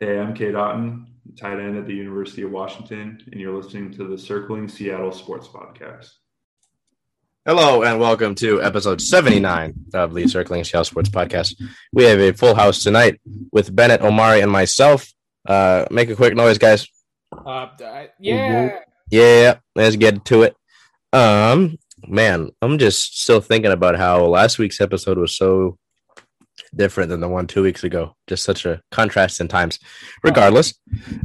Hey, I'm Cade Otton, tight end at the University of Washington, and you're listening to the Circling Seattle Sports Podcast. Hello and welcome to episode 79 of the Circling Seattle Sports Podcast. We have a full house tonight with Bennett, Omari, and myself. Uh, make a quick noise, guys. Uh, yeah. Yeah, let's get to it. Um, man, I'm just still thinking about how last week's episode was so different than the one two weeks ago. Just such a contrast in times. Regardless,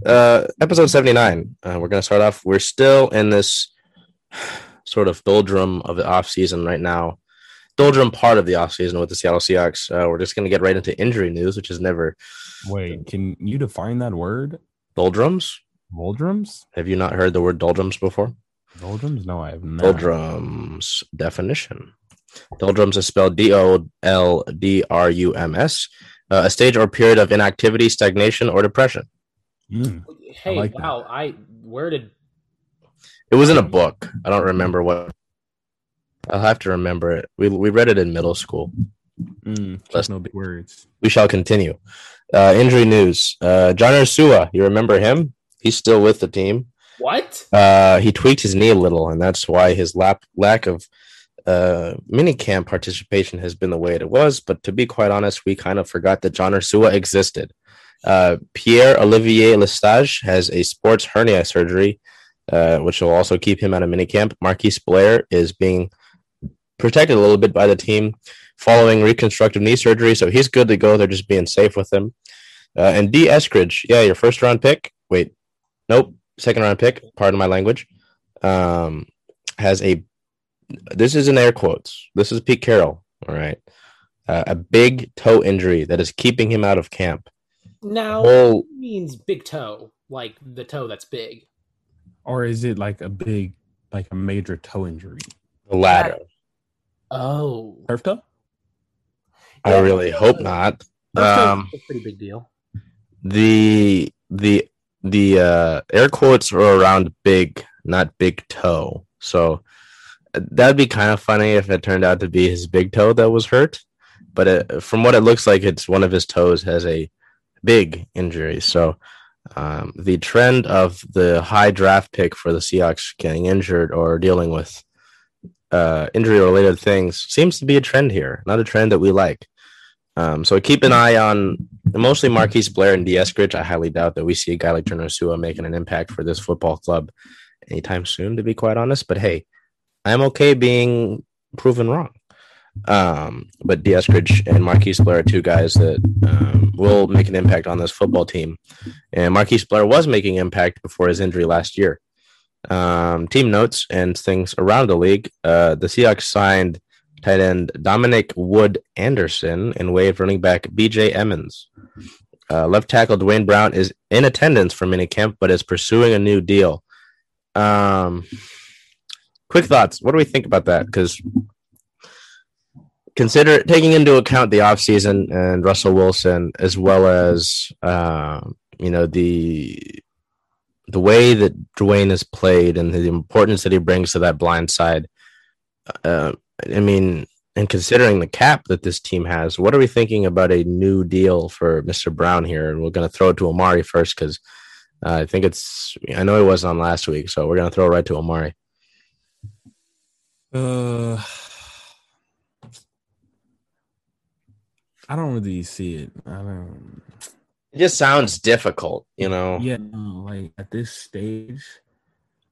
uh, episode 79. Uh, we're going to start off. We're still in this sort of doldrum of the off season right now. Doldrum part of the off season with the Seattle Seahawks. Uh, we're just going to get right into injury news, which is never Wait, can you define that word? doldrums. Doldrums? Have you not heard the word doldrums before? Doldrums? No, I have not. Doldrums definition. Doldrums is spelled D O L D R U M S, uh, a stage or period of inactivity, stagnation, or depression. Mm. Hey, like that. wow. I where did It was in a book. I don't remember what. I'll have to remember it. We we read it in middle school. Mm. Let's- Just no big words. We shall continue. Uh, injury news. Uh, John Ursua, you remember him? He's still with the team. what? Uh, he tweaked his knee a little, and that's why his lap, lack of uh, minicamp participation has been the way it was. But to be quite honest, we kind of forgot that John Ursua existed. Uh, Pier-Olivier Lestage has a sports hernia surgery, uh, which will also keep him out of minicamp. Marquise Blair is being protected a little bit by the team following reconstructive knee surgery, so he's good to go. They're just being safe with him. Uh, and D. Eskridge, yeah, your first round pick. Wait, nope, second round pick. Pardon my language. Um, has a. This is in air quotes. This is Pete Carroll. All right, uh, a big toe injury that is keeping him out of camp. Now Whole means big toe, like the toe that's big. Or is it like a big, like a major toe injury? The latter. Oh, Turf toe? I really hope not. Um, a pretty big deal. the the the uh air quotes are around big not big toe so uh, that'd be kind of funny if it turned out to be his big toe that was hurt but it, from what it looks like it's one of his toes has a big injury so um, the trend of the high draft pick for the Seahawks getting injured or dealing with uh, injury related things seems to be a trend here, not a trend that we like. Um, so keep an eye on mostly Marquise Blair and D. Eskridge. I highly doubt that we see a guy like Turner Sua making an impact for this football club anytime soon, to be quite honest. But hey, I'm okay being proven wrong. Um, but D. Eskridge and Marquise Blair are two guys that um, will make an impact on this football team. And Marquise Blair was making impact before his injury last year. Um, team notes and things around the league. Uh, the Seahawks signed tight end Dominic Wood Anderson and waived running back BJ Emmons. Uh, left tackle Duane Brown is in attendance for minicamp, but is pursuing a new deal. Um, quick thoughts. What do we think about that? Because consider taking into account the offseason and Russell Wilson, as well as uh, you know the the way that Duane has played and the importance that he brings to that blind side. Uh, I mean, and considering the cap that this team has, what are we thinking about a new deal for Mr. Brown here? And we're going to throw it to Amari first because uh, I think it's, I know he wasn't on last week, so we're going to throw it right to Amari. Uh, I don't really see it. I don't. It just sounds difficult, you know? Yeah, no, like at this stage,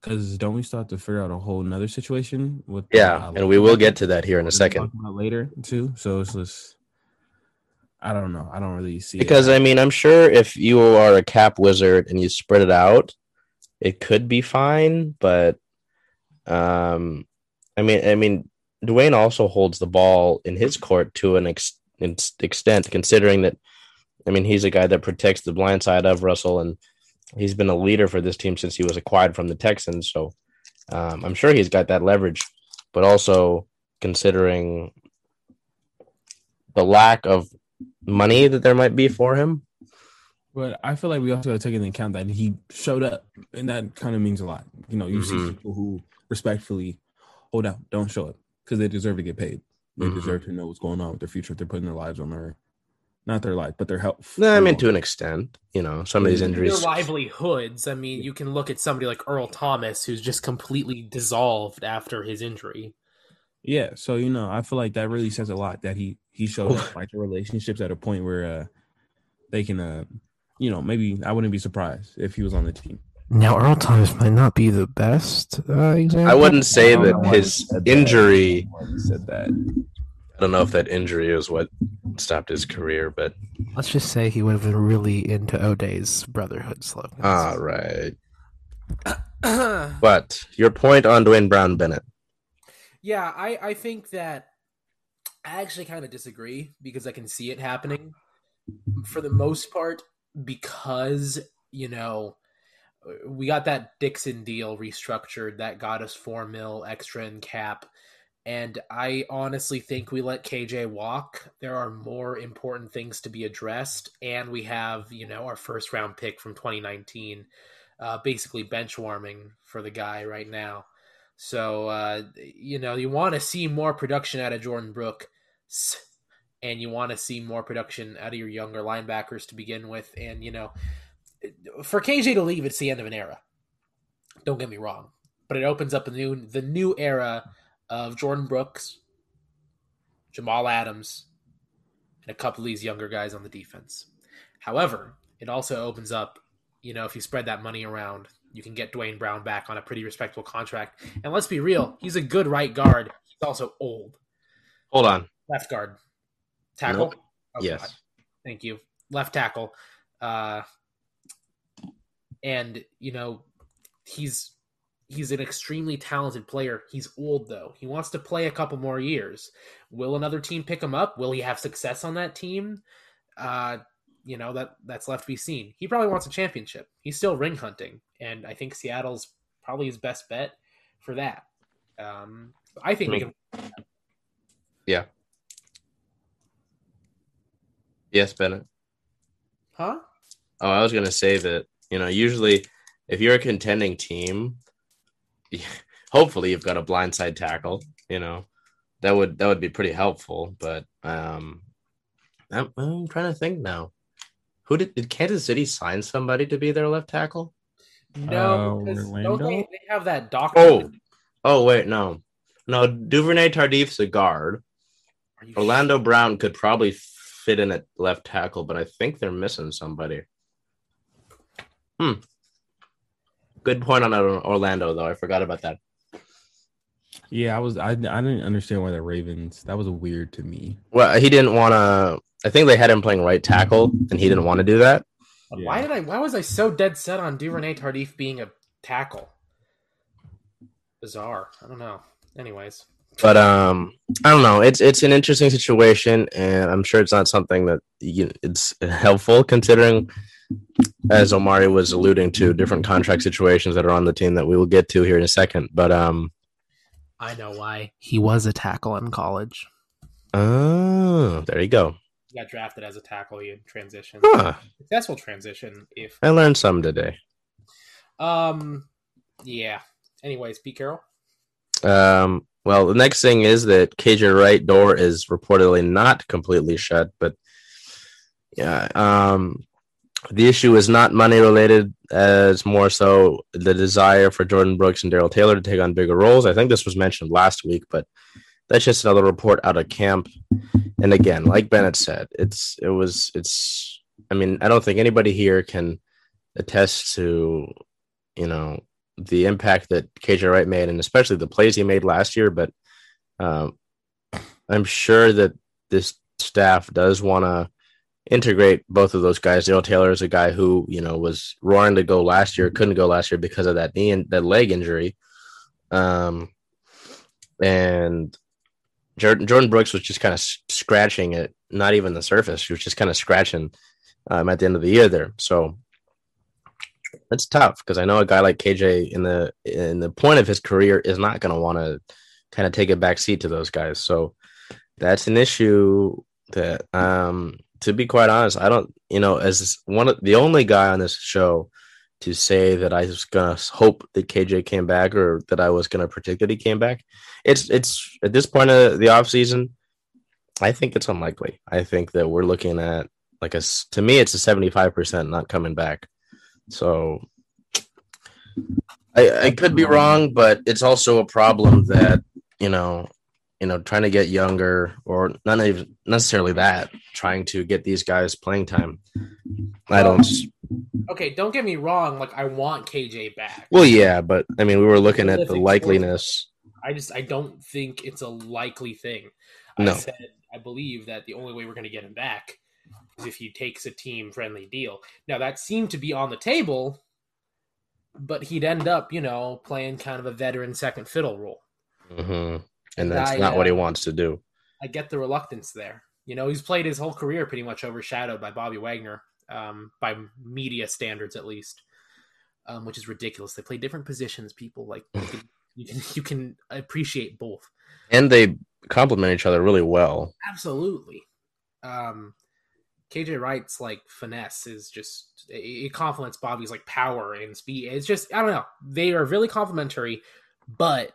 because don't we start to figure out a whole nother situation with? Yeah, uh, and we will get to that here in a second. about later too. So it's just, I don't know. I don't really see Because it. I mean, I'm sure if you are a cap wizard and you spread it out, it could be fine. But, um, I mean, I mean, Duane also holds the ball in his court to an ex- ex- extent, considering that. I mean, he's a guy that protects the blind side of Russell, and he's been a leader for this team since he was acquired from the Texans. So, um, I'm sure he's got that leverage. But also considering the lack of money that there might be for him. But I feel like we also got to take into account that he showed up, and that kind of means a lot. You know, you Mhm. see people who respectfully hold out, don't show up because they deserve to get paid. They Mhm. deserve to know what's going on with their future if they're putting their lives on their not their life, but their health. No, I mean to an extent. You know, some of these Their Their injuries. livelihoods. I mean, you can look at somebody like Earl Thomas, who's just completely dissolved after his injury. Yeah, so you know, I feel like that really says a lot that he he showed up, like the relationships at a point where uh they can uh you know maybe I wouldn't be surprised if he was on the team. Now, Earl Thomas might not be the best uh, example. I wouldn't say I that his he said that. injury. Said that. I don't know if that injury is what stopped his career, but Let's just say he would have been really into O'Day's Brotherhood slogan. all right. But your point on Duane Brown Bennett. Yeah, I, I think that I actually kind of disagree because I can see it happening for the most part because, you know, we got that Dixon deal restructured that got us 4 mil extra in cap. And I honestly think we let KJ walk. There are more important things to be addressed. And we have, you know, our first round pick from 2019 uh, basically bench warming for the guy right now. So uh, you know you want to see more production out of Jordyn Brooks, and you want to see more production out of your younger linebackers to begin with. And you know, for KJ to leave, it's the end of an era. Don't get me wrong, but it opens up a new the new era of Jordyn Brooks, Jamal Adams, and a couple of these younger guys on the defense. However, it also opens up, you know, if you spread that money around, you can get Duane Brown back on a pretty respectable contract. And let's be real, he's a good right guard. He's also old. Hold on. Left guard. Tackle? Nope. Oh, yes. God. Thank you. Left tackle. Uh, and you know, he's he's an extremely talented player. He's old though. He wants to play a couple more years. Will another team pick him up? Will he have success on that team? Uh, you know that that's left to be seen. He probably wants a championship. He's still ring hunting, and I think Seattle's probably his best bet for that. Um, I think we can. Yeah. Yes, Bennett. Huh? Oh, I was gonna say that you know usually if you're a contending team, hopefully you've got a blindside tackle. You know that would that would be pretty helpful. But um, I'm, I'm trying to think now. Who did did Kansas City sign somebody to be their left tackle? No, Uh, because don't they, they have that doctor? Oh, oh wait, no, no. Duvernay Tardif's a guard. Are you Orlando Brown could probably fit in at left tackle, but I think they're missing somebody. Hmm. Good point on Orlando, though. I forgot about that. Yeah, I was I I didn't understand why the Ravens that was weird to me. Well, he didn't want to. I think they had him playing right tackle, and he didn't want to do that. Why did I? Why was I so dead set on Duvernay Tardif being a tackle? Bizarre. I don't know. Anyways, But um, I don't know. It's it's an interesting situation, and I'm sure it's not something that you, it's helpful considering, as Omari was alluding to, different contract situations that are on the team that we will get to here in a second. But um, I know why He was a tackle in college. oh, there you go. he got drafted as a tackle. He had transition, Huh. successful transition. If I learned some today. um, yeah. Anyways, Pete Carroll. Um, well, the next thing is that KJ Wright door is reportedly not completely shut, but yeah, um, the issue is not money related, as more so the desire for Jordyn Brooks and Darrell Taylor to take on bigger roles. I think this was mentioned last week, but that's just another report out of camp. And again, like Bennett said, it's it was it's. I mean, I don't think anybody here can attest to, you know, the impact that KJ Wright made, and especially the plays he made last year. But um, I'm sure that this staff does want to integrate both of those guys. Darrell Taylor is a guy who you know was roaring to go last year, couldn't go last year because of that knee and that leg injury. Um, and Jordyn, Jordyn Brooks was just kind of scratching it, not even the surface. He was just kind of scratching um, at the end of the year there. So it's tough because I know a guy like KJ in the in the point of his career is not going to want to kind of take a back seat to those guys. So that's an issue that, um, to be quite honest, I don't, you know, as one of the only guy on this show to say that I was gonna hope that KJ came back or that I was gonna predict that he came back. It's it's at this point of the off season, I think it's unlikely. I think that we're looking at like a to me it's a 75% not coming back. So I I could be wrong, but it's also a problem that, you know, you know, trying to get younger or not even necessarily that, trying to get these guys playing time. I don't Okay, don't get me wrong. Like I want KJ back. Well, yeah, but I mean, we were looking at the likeliness. I just I don't think it's a likely thing. No. I said I believe that the only way we're going to get him back is if he takes a team friendly deal. Now that seemed to be on the table, but he'd end up, you know, playing kind of a veteran second fiddle role. hmm And that's I, not what he uh, wants to do. I get the reluctance there. You know, he's played his whole career pretty much overshadowed by Bobby Wagner, um, by media standards at least, um, which is ridiculous. They play different positions. People like you can, you can you can appreciate both. And they complement each other really well. Absolutely. Um, KJ Wright's like finesse is just it it complements Bobby's like power and speed. It's just I don't know. They are really complementary, but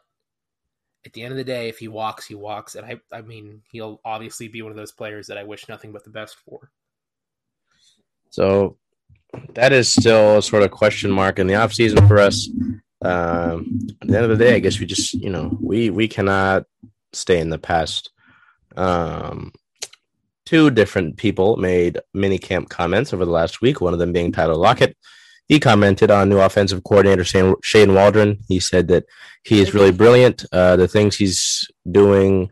at the end of the day, if he walks, he walks, and I I mean he'll obviously be one of those players that I wish nothing but the best for. So that is still a sort of question mark in the off season for us. Um, at the end of the day, I guess we just you know we we cannot stay in the past. Um, two different people made mini camp comments over the last week. One of them being Tyler Lockett. He commented on new offensive coordinator Shane, Waldron. He said that he is really brilliant. Uh, the things he's doing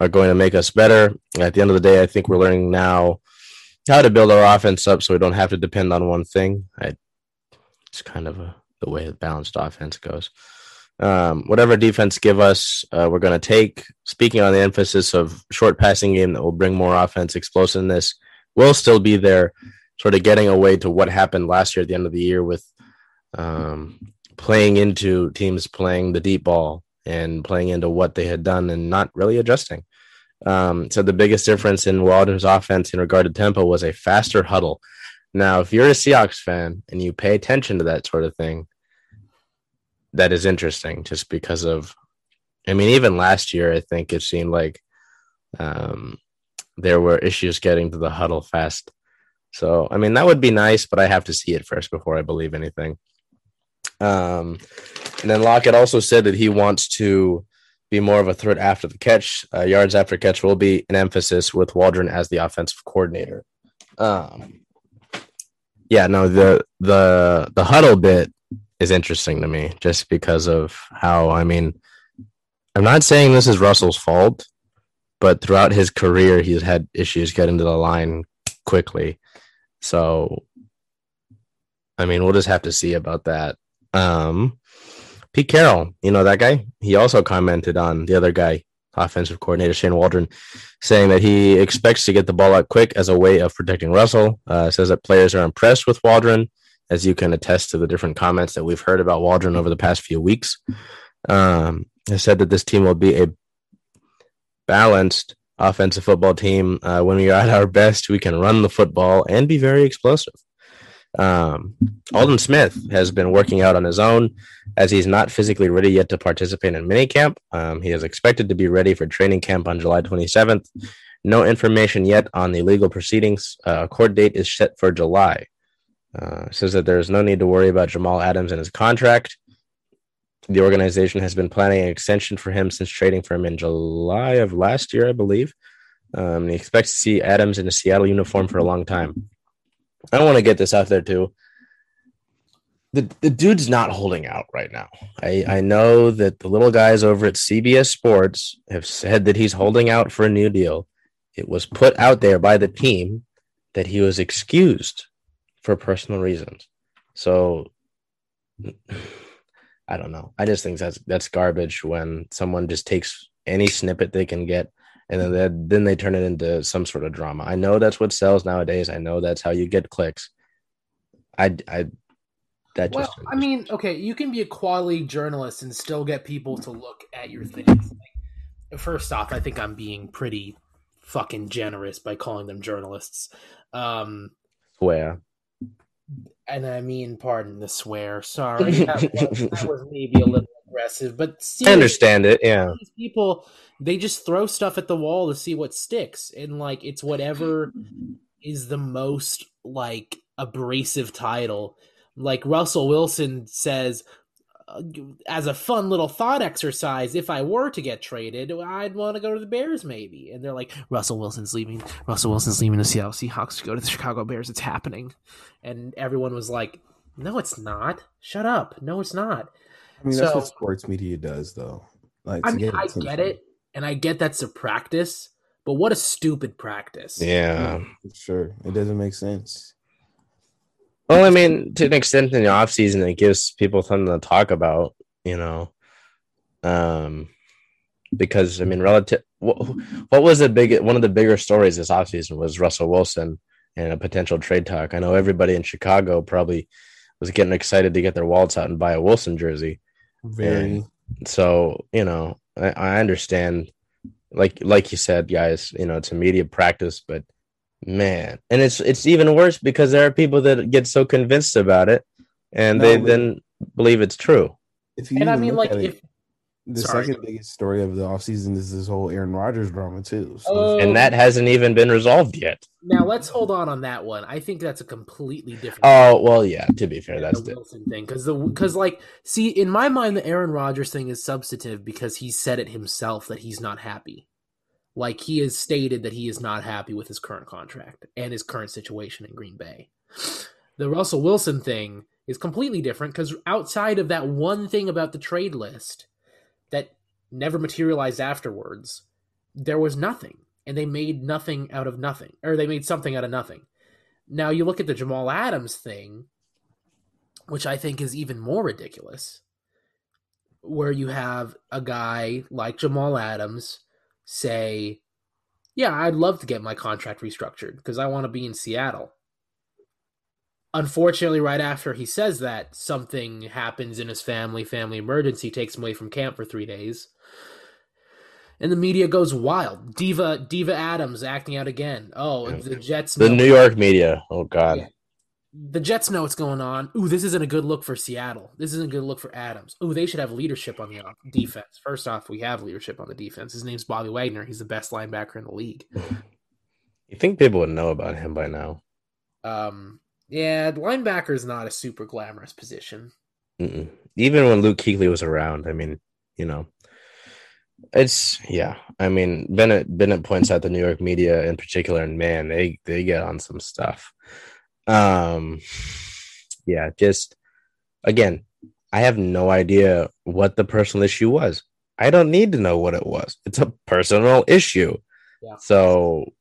are going to make us better. At the end of the day, I think we're learning now how to build our offense up so we don't have to depend on one thing. I, it's kind of a, the way a balanced offense goes. Um, whatever defense give us, uh, we're going to take. Speaking on the emphasis of short passing game that will bring more offense explosiveness, will still be there. Sort of getting away to what happened last year at the end of the year with um, playing into teams playing the deep ball and playing into what they had done and not really adjusting. Um, so the biggest difference in Waldron's offense in regard to tempo was a faster huddle. Now, if you're a Seahawks fan and you pay attention to that sort of thing, that is interesting just because of, I mean, even last year, I think it seemed like um, there were issues getting to the huddle fast. So, I mean, that would be nice, but I have to see it first before I believe anything. Um, and then Lockett also said that he wants to be more of a threat after the catch. Uh, yards after catch will be an emphasis with Waldron as the offensive coordinator. Um, yeah, no, the the the huddle bit is interesting to me just because of how I mean, I'm not saying this is Russell's fault, but throughout his career, he's had issues getting to the line quickly. So, I mean, we'll just have to see about that. Um, Pete Carroll, you know that guy. He also commented on the other guy, offensive coordinator Shane Waldron, saying that he expects to get the ball out quick as a way of protecting Russell. Uh, says that players are impressed with Waldron, as you can attest to the different comments that we've heard about Waldron over the past few weeks. Um, he said that this team will be a balanced offensive football team. Uh, when we are at our best, we can run the football and be very explosive. Um, Aldon Smith has been working out on his own as he's not physically ready yet to participate in minicamp. Um, he is expected to be ready for training camp on July 27th. No information yet on the legal proceedings. Uh, court date is set for July. Uh, says that there is no need to worry about Jamal Adams and his contract. The organization has been planning an extension for him since trading for him in July of last year, I believe. Um, he expects to see Adams in a Seattle uniform for a long time. I want to get this out there too. The the dude's not holding out right now. I I know that the little guys over at CBS Sports have said that he's holding out for a new deal. It was put out there by the team that he was excused for personal reasons. So I don't know. I just think that's that's garbage when someone just takes any snippet they can get and then they, then they turn it into some sort of drama. I know that's what sells nowadays. I know that's how you get clicks. I I that Well, just I mean, okay, you can be a quality journalist and still get people to look at your things. Like, first off, I think I'm being pretty fucking generous by calling them journalists. Um, swear. And I mean, pardon the swear. Sorry, that was, that was maybe a little aggressive, but I understand it. Yeah. these people they just throw stuff at the wall to see what sticks and like it's whatever is the most like abrasive title like russell wilson says as a fun little thought exercise if i were to get traded i'd want to go to the bears maybe and they're like russell wilson's leaving russell wilson's leaving the seattle seahawks to go to the chicago bears it's happening and everyone was like no it's not shut up no it's not I mean, that's what sports media does, though. Like, I mean, I attention. get it, and I get that's a practice, but what a stupid practice. Yeah. For sure, it doesn't make sense. Well, I mean, to an extent in the off season, it gives people something to talk about, you know. Um, because I mean, relative, what, what was the big one of the bigger stories this offseason was Russell Wilson and a potential trade talk. I know everybody in Chicago probably was getting excited to get their wallets out and buy a Wilson jersey. Very. So, you know, I, I understand, like like you said, guys, you know, it's a media practice, but man, and it's it's even worse because there are people that get so convinced about it and No, they but- then believe it's true. If you And I mean, like, at it, if the sorry. second biggest story of the offseason is this whole Aaron Rodgers drama too. So Oh. And that hasn't even been resolved yet. now let's hold on on that one. I think that's a completely different. Oh, well, yeah, to be fair, that's the it. Wilson thing because the because like see in my mind the Aaron Rodgers thing is substantive because he said it himself that he's not happy. Like he has stated that he is not happy with his current contract and his current situation in Green Bay. The Russell Wilson thing is completely different because outside of that one thing about the trade list that never materialized afterwards, there was nothing. And they made nothing out of nothing. Or they made something out of nothing. Now you look at the Jamal Adams thing, which I think is even more ridiculous, where you have a guy like Jamal Adams say, Yeah, I'd love to get my contract restructured because I want to be in Seattle. Unfortunately, right after he says that, something happens in his family, family emergency takes him away from camp for three days. And the media goes wild. Diva Diva Adams acting out again. Oh, the Jets The New York media. Oh, God. Yeah. The Jets know what's going on. Ooh, this isn't a good look for Seattle. This isn't a good look for Adams. Ooh, they should have leadership on the defense. First off, we have leadership on the defense. His name's Bobby Wagner. He's the best linebacker in the league. You think people would know about him by now? Um, yeah, linebacker is not a super glamorous position. Mm-mm. Even when Luke Kuechly was around, I mean, you know, it's yeah. I mean, Bennett Bennett points out the New York media in particular, and man, they they get on some stuff. Um, yeah, just again, I have no idea what the personal issue was. I don't need to know what it was. It's a personal issue. Yeah. So,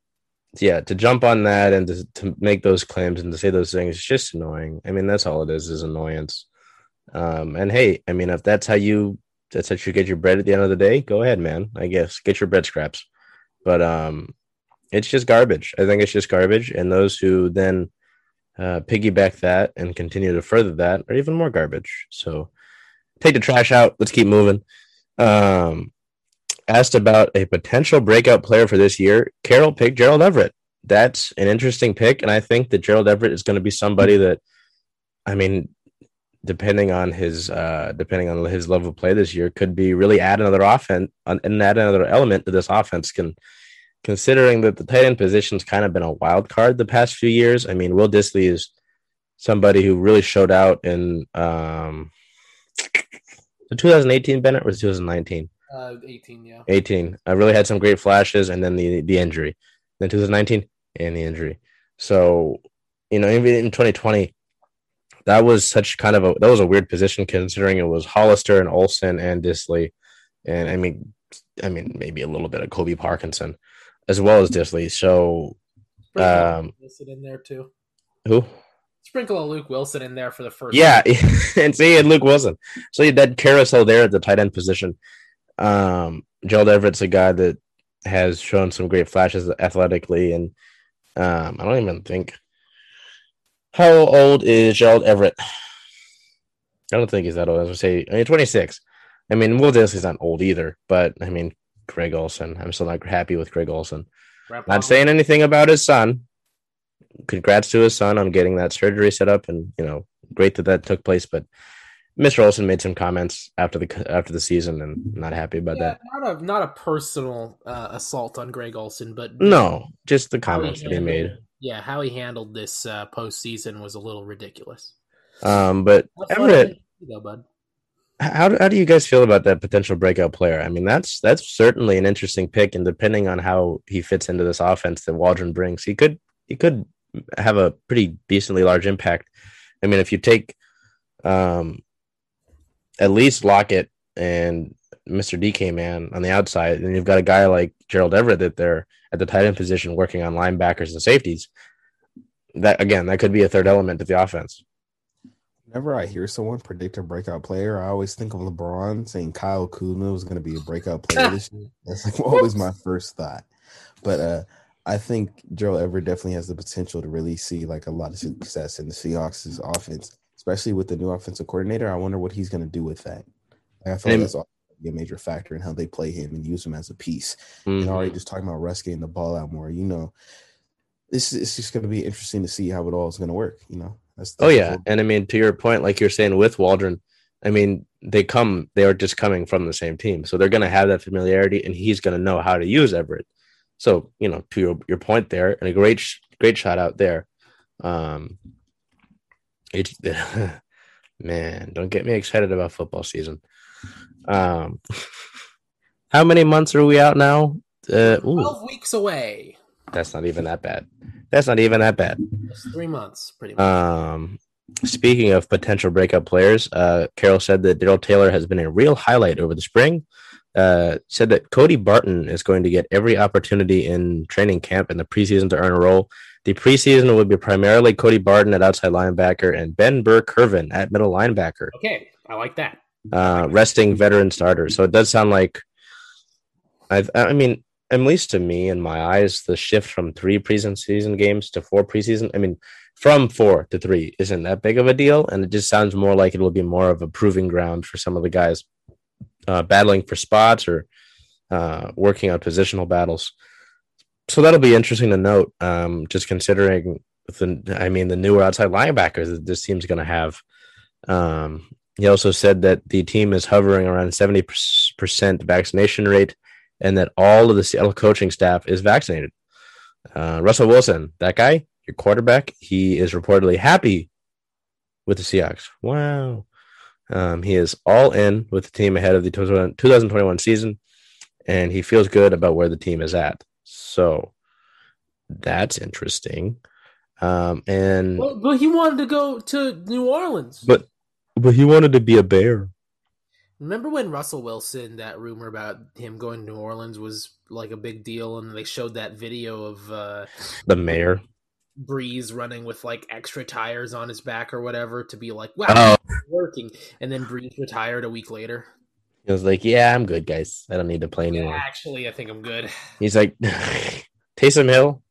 yeah, to jump on that and to, to make those claims and to say those things is just annoying. I mean, that's all it is, is annoyance. Um, and hey, I mean, if that's how you that's how you get your bread at the end of the day, go ahead, man. I guess get your bread scraps. But um, it's just garbage. I think it's just garbage, and those who then uh, piggyback that and continue to further that are even more garbage. So take the trash out. Let's keep moving. Um, asked about a potential breakout player for this year. Carroll picked Gerald Everett. That's an interesting pick, and I think that Gerald Everett is going to be somebody that, I mean, depending on his uh depending on his level of play this year could be really add another offense and add another element to this offense can considering that the tight end position's kind of been a wild card the past few years i mean will dissly is somebody who really showed out in um the 2018 bennett was 2019 Uh, 18, yeah. 18 i really had some great flashes and then the the injury. Then 2019 and the injury. So you know even in 2020 that was such kind of a that was a weird position considering it was Hollister and Olsen and Dissly, and I mean, I mean maybe a little bit of Colby Parkinson as well as Dissly. So Sprinkle Um, Wilson in there too. who? Sprinkle a Luke Wilson in there for the first. Yeah, and see, and Luke Wilson. So you had carousel there at the tight end position. Um, Gerald Everett's a guy that has shown some great flashes athletically, and um, I don't even think. How old is Gerald Everett? I don't think he's that old. I was gonna say, I mean, 26. I mean, Will Dissly's not old either, but I mean, Greg Olsen. I'm still not happy with Greg Olsen. Not saying anything about his son. Congrats to his son on getting that surgery set up, and you know, great that that took place. But Mr. Olsen made some comments after the after the season, and not happy about Yeah, that. not a not a personal uh, assault on Greg Olsen, but No, just the comments that he handled- made. Yeah, how he handled this uh, postseason was a little ridiculous. Um, but fun Everett, though, bud. How do, how do you guys feel about that potential breakout player? I mean, that's that's certainly an interesting pick, and depending on how he fits into this offense that Waldron brings, he could he could have a pretty decently large impact. I mean, if you take um, at least Lockett and Mr. DK man on the outside, and you've got a guy like Gerald Everett that they're at the tight end position working on linebackers and safeties. That again, that could be a third element of the offense. Whenever I hear someone predict a breakout player, I always think of LeBron saying Kyle Kuzma was going to be a breakout player this year. That's like always my first thought. But uh, I think Gerald Everett definitely has the potential to really see like a lot of success in the Seahawks' offense, especially with the new offensive coordinator. I wonder what he's going to do with that. Like, I feel like that's also be a major factor in how they play him and use him as a piece. Mhm. And already just talking about Russ getting the ball out more, you know, this it's just going to be interesting to see how it all is going to work. You know, that's, Oh yeah, and I mean to your point, like you're saying with Waldron, I mean they come, they are just coming from the same team, so they're going to have that familiarity, and he's going to know how to use Everett. So you know, to your, your point there, and a great great shot out there. Um, it, man, don't get me excited about football season. Um, how many months are we out now? Uh, Twelve weeks away. That's not even that bad. That's not even that bad. It's three months, pretty much. Um, speaking of potential breakout players, uh, Carroll said that Darrell Taylor has been a real highlight over the spring. Uh, said that Cody Barton is going to get every opportunity in training camp and the preseason to earn a role. The preseason would be primarily Cody Barton at outside linebacker and Ben Burr-Kirven at middle linebacker, okay, I like that. uh, resting veteran starters. So it does sound like, I, I mean, at least to me, in my eyes, the shift from three preseason games to four preseason, I mean, from four to three isn't that big of a deal. And it just sounds more like it will be more of a proving ground for some of the guys uh, battling for spots or uh, working on positional battles. So that'll be interesting to note, um, just considering the, I mean, the newer outside linebackers that this team's going to have. Um, he also said that the team is hovering around 70% vaccination rate and that all of the Seattle coaching staff is vaccinated. Uh, Russell Wilson, that guy, your quarterback, he is reportedly happy with the Seahawks. Wow. Um, he is all in with the team ahead of the 2021 season, and he feels good about where the team is at. So that's interesting. Um, and Well, but he wanted to go to New Orleans. but but he wanted to be a bear. Remember when Russell Wilson, that rumor about him going to New Orleans was like a big deal, and they showed that video of uh, The mayor. Brees running with like extra tires on his back or whatever to be like, wow, Oh, working. And then Brees retired a week later. he was like, "Yeah, I'm good, guys. I don't need to play Yeah, anymore." actually, I think I'm good. He's like, Taysom Hill.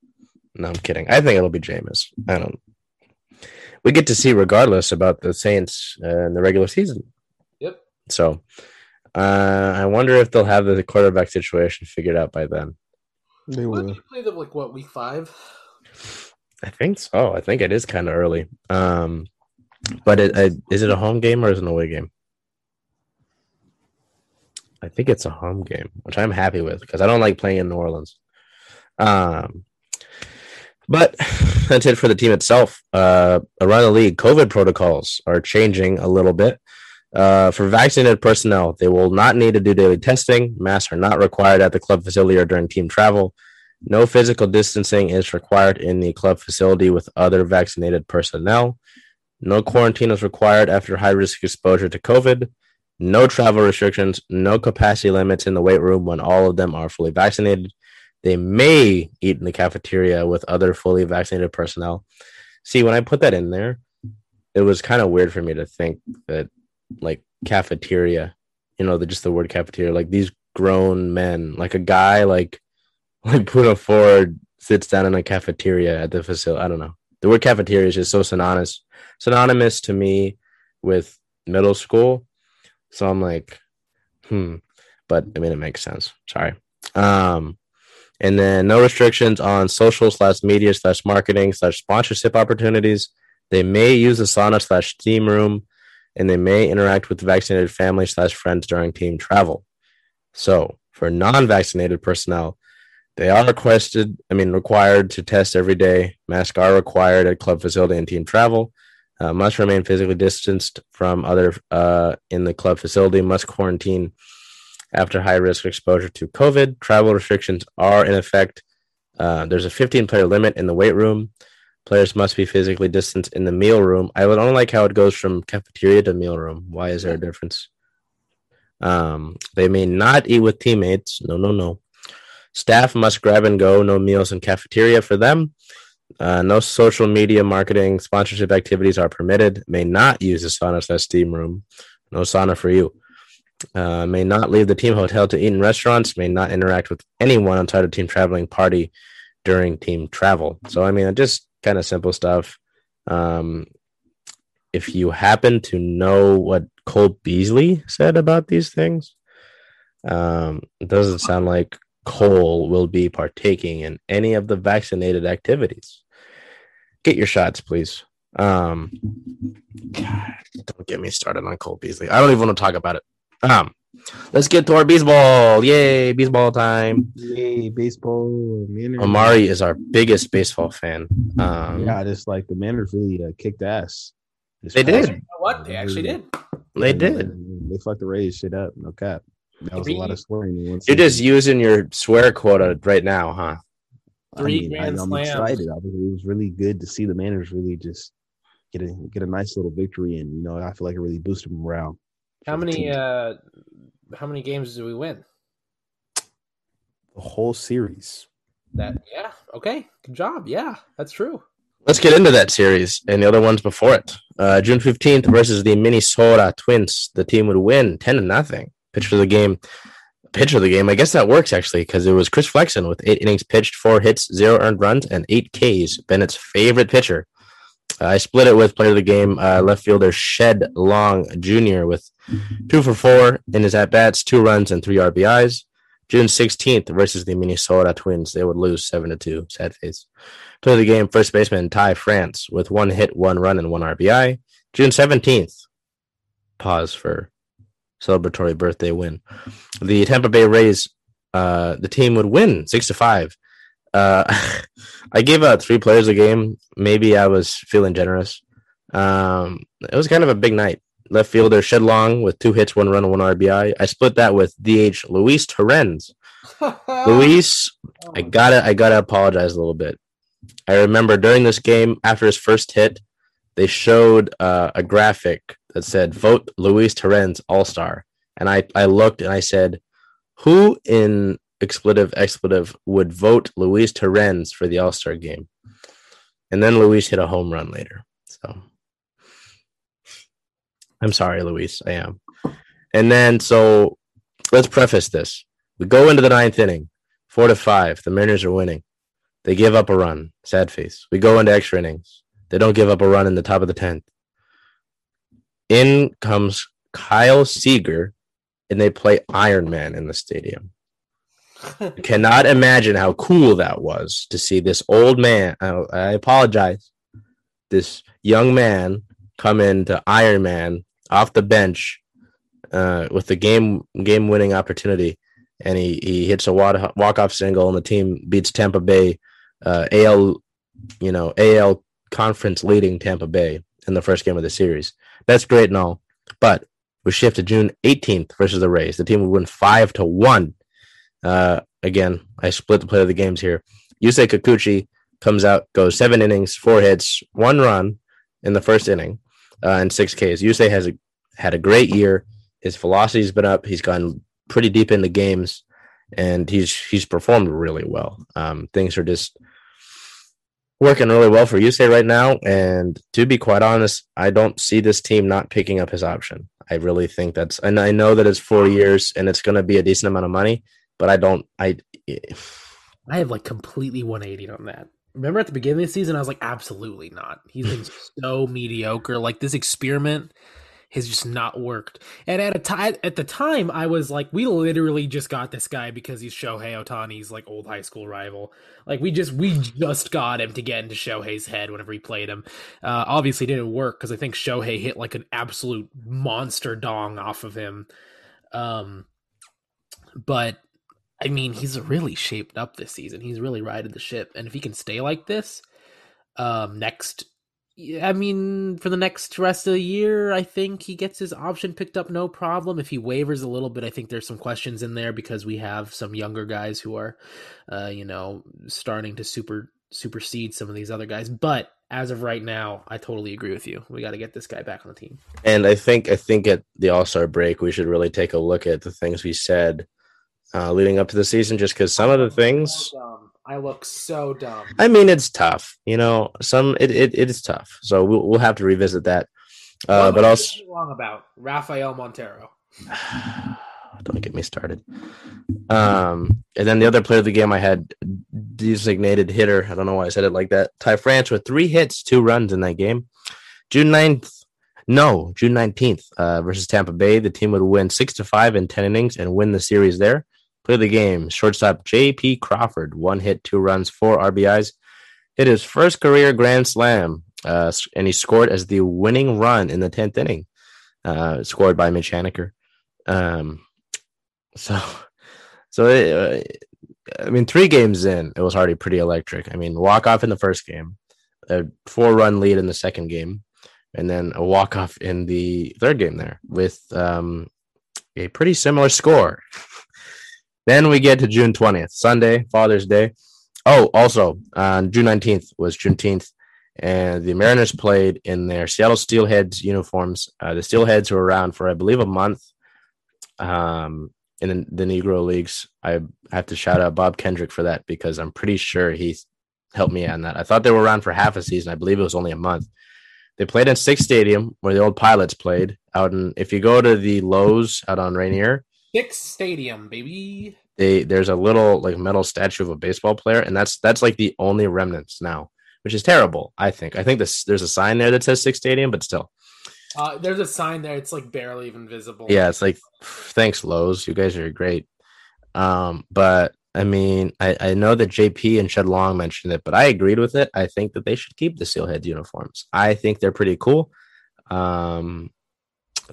No, I'm kidding. I think it'll be Jameis. I don't. We get to see regardless about the Saints uh, in the regular season. Yep. So, uh, I wonder if they'll have the quarterback situation figured out by then. they What, will. you played them like what week five? I think so. I think it is kind of early. Um, but it, I, is it a home game or is it an away game? I think it's a home game, which I'm happy with because I don't like playing in New Orleans. Um, but that's it for the team itself. Uh, around the league, COVID protocols are changing a little bit. Uh, for vaccinated personnel, they will not need to do daily testing. Masks are not required at the club facility or during team travel. No physical distancing is required in the club facility with other vaccinated personnel. No quarantine is required after high risk exposure to COVID. No travel restrictions, no capacity limits in the weight room when all of them are fully vaccinated. They may eat in the cafeteria with other fully vaccinated personnel. See, when I put that in there, it was kind of weird for me to think that, like, cafeteria, you know, the, just the word cafeteria, like these grown men, like a guy, like, like Poona Ford sits down in a cafeteria at the facility. I don't know. The word cafeteria is just so synonymous, synonymous to me with middle school. So I'm like, hmm. But I mean, it makes sense. Sorry. Um, and then no restrictions on social slash media slash marketing slash sponsorship opportunities. They may use the sauna slash steam room and they may interact with vaccinated family slash friends during team travel. So for non-vaccinated personnel, they are requested, I mean, required to test every day. Masks are required at club facility and team travel. Uh, must remain physically distanced from other uh, in the club facility. Must quarantine after high risk exposure to COVID. Travel restrictions are in effect. Uh, there's a 15 player limit in the weight room. Players must be physically distanced in the meal room. I don't like how it goes from cafeteria to meal room. Why is there a difference? Um, they may not eat with teammates. No, no, no. Staff must grab and go. No meals in cafeteria for them. Uh, no social media marketing sponsorship activities are permitted. May not use the sauna slash steam room. No sauna for you. Uh, may not leave the team hotel to eat in restaurants. May not interact with anyone outside of team traveling party during team travel. So I mean, just kind of simple stuff. Um, if you happen to know what Cole Beasley said about these things, um, it doesn't sound like Cole will be partaking in any of the vaccinated activities. Get your shots, please. Um, God, don't get me started on Cole Beasley. I don't even want to talk about it. Um, let's get to our baseball. Yay, baseball time. Yay, baseball. Mariners. Amari is our biggest baseball fan. Um, Yeah, just like the Mariners really uh, kicked ass. This They did. You know what? They actually did. they did. They fucked the Rays shit up. No cap. That was a lot of swearing. You're just using your swear quota right now, huh? Three I grand I'm slams. excited. Obviously, it was really good to see the Mariners really just get a get a nice little victory, and you know, I feel like it really boosted morale. How many uh how many games did we win? the whole series. That yeah, okay. Good job. Yeah, that's true. Let's get into that series and the other ones before it. Uh, June 15th versus the Minnesota Twins. The team would win 10 to nothing. Pitch for the game. Pitch of the game. I guess that works actually because it was Chris Flexen with eight innings pitched, four hits, zero earned runs, and eight Ks. Bennett's favorite pitcher. I split it with player of the game, uh, left fielder Shed Long Jr. with two for four in his at bats, two runs, and three RBIs. June 16th versus the Minnesota Twins. They would lose 7 to 2. Sad face. Play of the game, first baseman Ty France with one hit, one run, and one RBI. June 17th. Pause for celebratory birthday win. The Tampa Bay Rays, uh, the team would win 6 to 5. Uh, I gave out three players a game. Maybe I was feeling generous. Um, it was kind of a big night. Left fielder Shed Long with two hits, one run, and one RBI. I split that with DH Luis Torrens. Luis, I gotta, I gotta apologize a little bit. I remember during this game, after his first hit, they showed uh, a graphic that said "Vote Luis Torrens All Star," and I, I looked and I said, "Who in expletive expletive would vote Luis Torrens for the All Star game?" And then Luis hit a home run later. So I'm sorry, Luis. I am. And then so let's preface this. We go into the ninth inning, four to five. The Mariners are winning. They give up a run. Sad face. We go into extra innings. They don't give up a run in the top of the tenth. In comes Kyle Seager, and they play Iron Man in the stadium. Cannot imagine how cool that was to see this old man. I, I apologize. This young man come into Iron Man off the bench uh, with the game game winning opportunity, and he he hits a walk off single, and the team beats Tampa Bay, uh, AL, you know AL conference leading Tampa Bay in the first game of the series. That's great and all, but we shift to June 18th versus the Rays. The team would win five to one. Uh, again, I split the play of the games here. Yusei Kikuchi comes out, goes seven innings, four hits, one run in the first inning, uh, and six Ks. Yusei has a, had a great year. His velocity's been up. He's gone pretty deep into games, and he's he's performed really well. Um, things are just working really well for Yusei right now. And to be quite honest, I don't see this team not picking up his option. I really think that's, and I know that it's four years and it's going to be a decent amount of money, but I don't, I, I have like completely 180 on that. Remember at the beginning of the season, I was like, absolutely not. He's been so mediocre. Like this experiment has just not worked. And at a time at the time, I was like, we literally just got this guy because he's Shohei Ohtani's like old high school rival. Like we just we just got him to get into Shohei's head whenever he played him. Uh, obviously, didn't work because I think Shohei hit like an absolute monster dong off of him. Um, but I mean, he's really shaped up this season. He's really riding the ship, and if he can stay like this, um, next I mean, for the next rest of the year, I think he gets his option picked up no problem. If he wavers a little bit, I think there's some questions in there because we have some younger guys who are, uh, you know, starting to super supersede some of these other guys. But as of right now, I totally agree with you. We got to get this guy back on the team. And I think I think at the All Star break, we should really take a look at the things we said uh, leading up to the season, just because some of the things. Um, I look so dumb. I mean, it's tough. You know, some it it, it is tough. So we'll we'll have to revisit that. Uh, but also wrong about Rafael Montero. Don't get me started. Um, and then the other player of the game I had designated hitter. I don't know why I said it like that. Ty France with three hits, two runs in that game. June 9th, no, June 19th, uh, versus Tampa Bay. The team would win six to five in 10 innings and win the series there. Play the game. Shortstop J.P. Crawford, one hit, two runs, four RBIs. Hit his first career grand slam, uh, and he scored as the winning run in the 10th inning, uh, scored by Mitch Haniger. Um, so, so it, uh, I mean, three games in, it was already pretty electric. I mean, walk off in the first game, a four run lead in the second game, and then a walk off in the third game there with um, a pretty similar score. Then we get to June 20th, Sunday, Father's Day. Oh, also on June 19th was Juneteenth, and the Mariners played in their Seattle Steelheads uniforms. Uh, the Steelheads were around for, I believe, a month um, in the, the Negro Leagues. I have to shout out Bob Kendrick for that because I'm pretty sure he helped me on that. I thought they were around for half a season. I believe it was only a month. They played in Sick's Stadium, where the old Pilots played. Out in, if you go to the Lowe's out on Rainier, Sick's Stadium, baby. They there's a little like metal statue of a baseball player, and that's that's like the only remnants now, which is terrible. I think. I think this there's a sign there that says Sick's Stadium, but still. Uh, there's a sign there. It's like barely even visible. Yeah, it's like thanks Lowe's. You guys are great. Um, but I mean, I, I know that JP and Shed Long mentioned it, but I agreed with it. I think that they should keep the Steelhead uniforms. I think they're pretty cool. Um,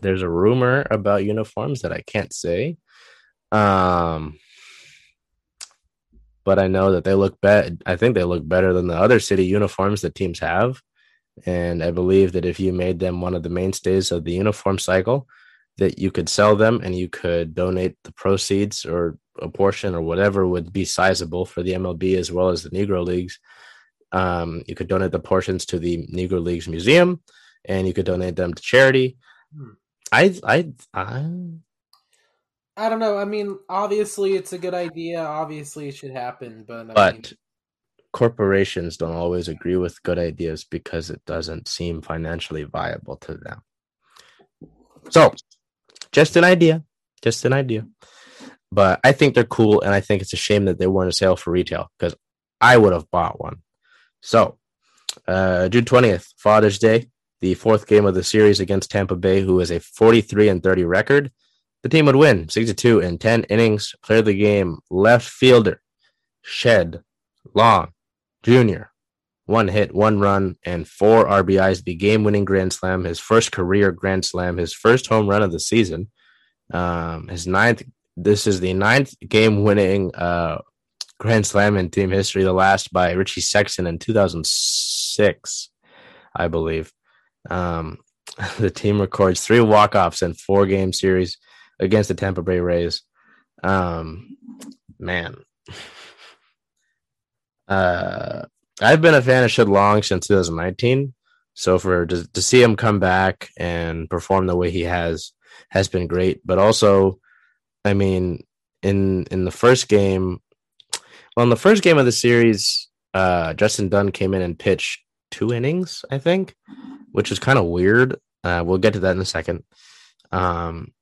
there's a rumor about uniforms that I can't say. Um, but I know that they look bad. I think they look better than the other city uniforms that teams have. And I believe that if you made them one of the mainstays of the uniform cycle, that you could sell them and you could donate the proceeds or a portion or whatever would be sizable for the MLB as well as the Negro Leagues. Um, you could donate the portions to the Negro Leagues Museum and you could donate them to charity. I I I I don't know. I mean, obviously it's a good idea. Obviously it should happen, but I but mean... corporations don't always agree with good ideas because it doesn't seem financially viable to them. So, just an idea, just an idea. But I think they're cool, and I think it's a shame that they weren't a sale for retail because I would have bought one. So, uh, June twentieth, Father's Day the fourth game of the series against Tampa Bay, who is a 43 and 30 record. The team would win 62 in 10 innings. Player of the game, left fielder, Shed Long Jr. One hit, one run, and four RBIs. The game winning Grand Slam, his first career Grand Slam, his first home run of the season. Um, his ninth, this is the ninth game winning uh, Grand Slam in team history, the last by Richie Sexson in 2006, I believe. Um, the team records three walk-offs in four game series against the Tampa Bay Rays. Um, man, uh, I've been a fan of Shed Long since 2019. So for to, to see him come back and perform the way he has has been great. But also, I mean, in in the first game, well, in the first game of the series, uh, Justin Dunn came in and pitched two innings, I think which is kind of weird. Uh, we'll get to that in a second. Um,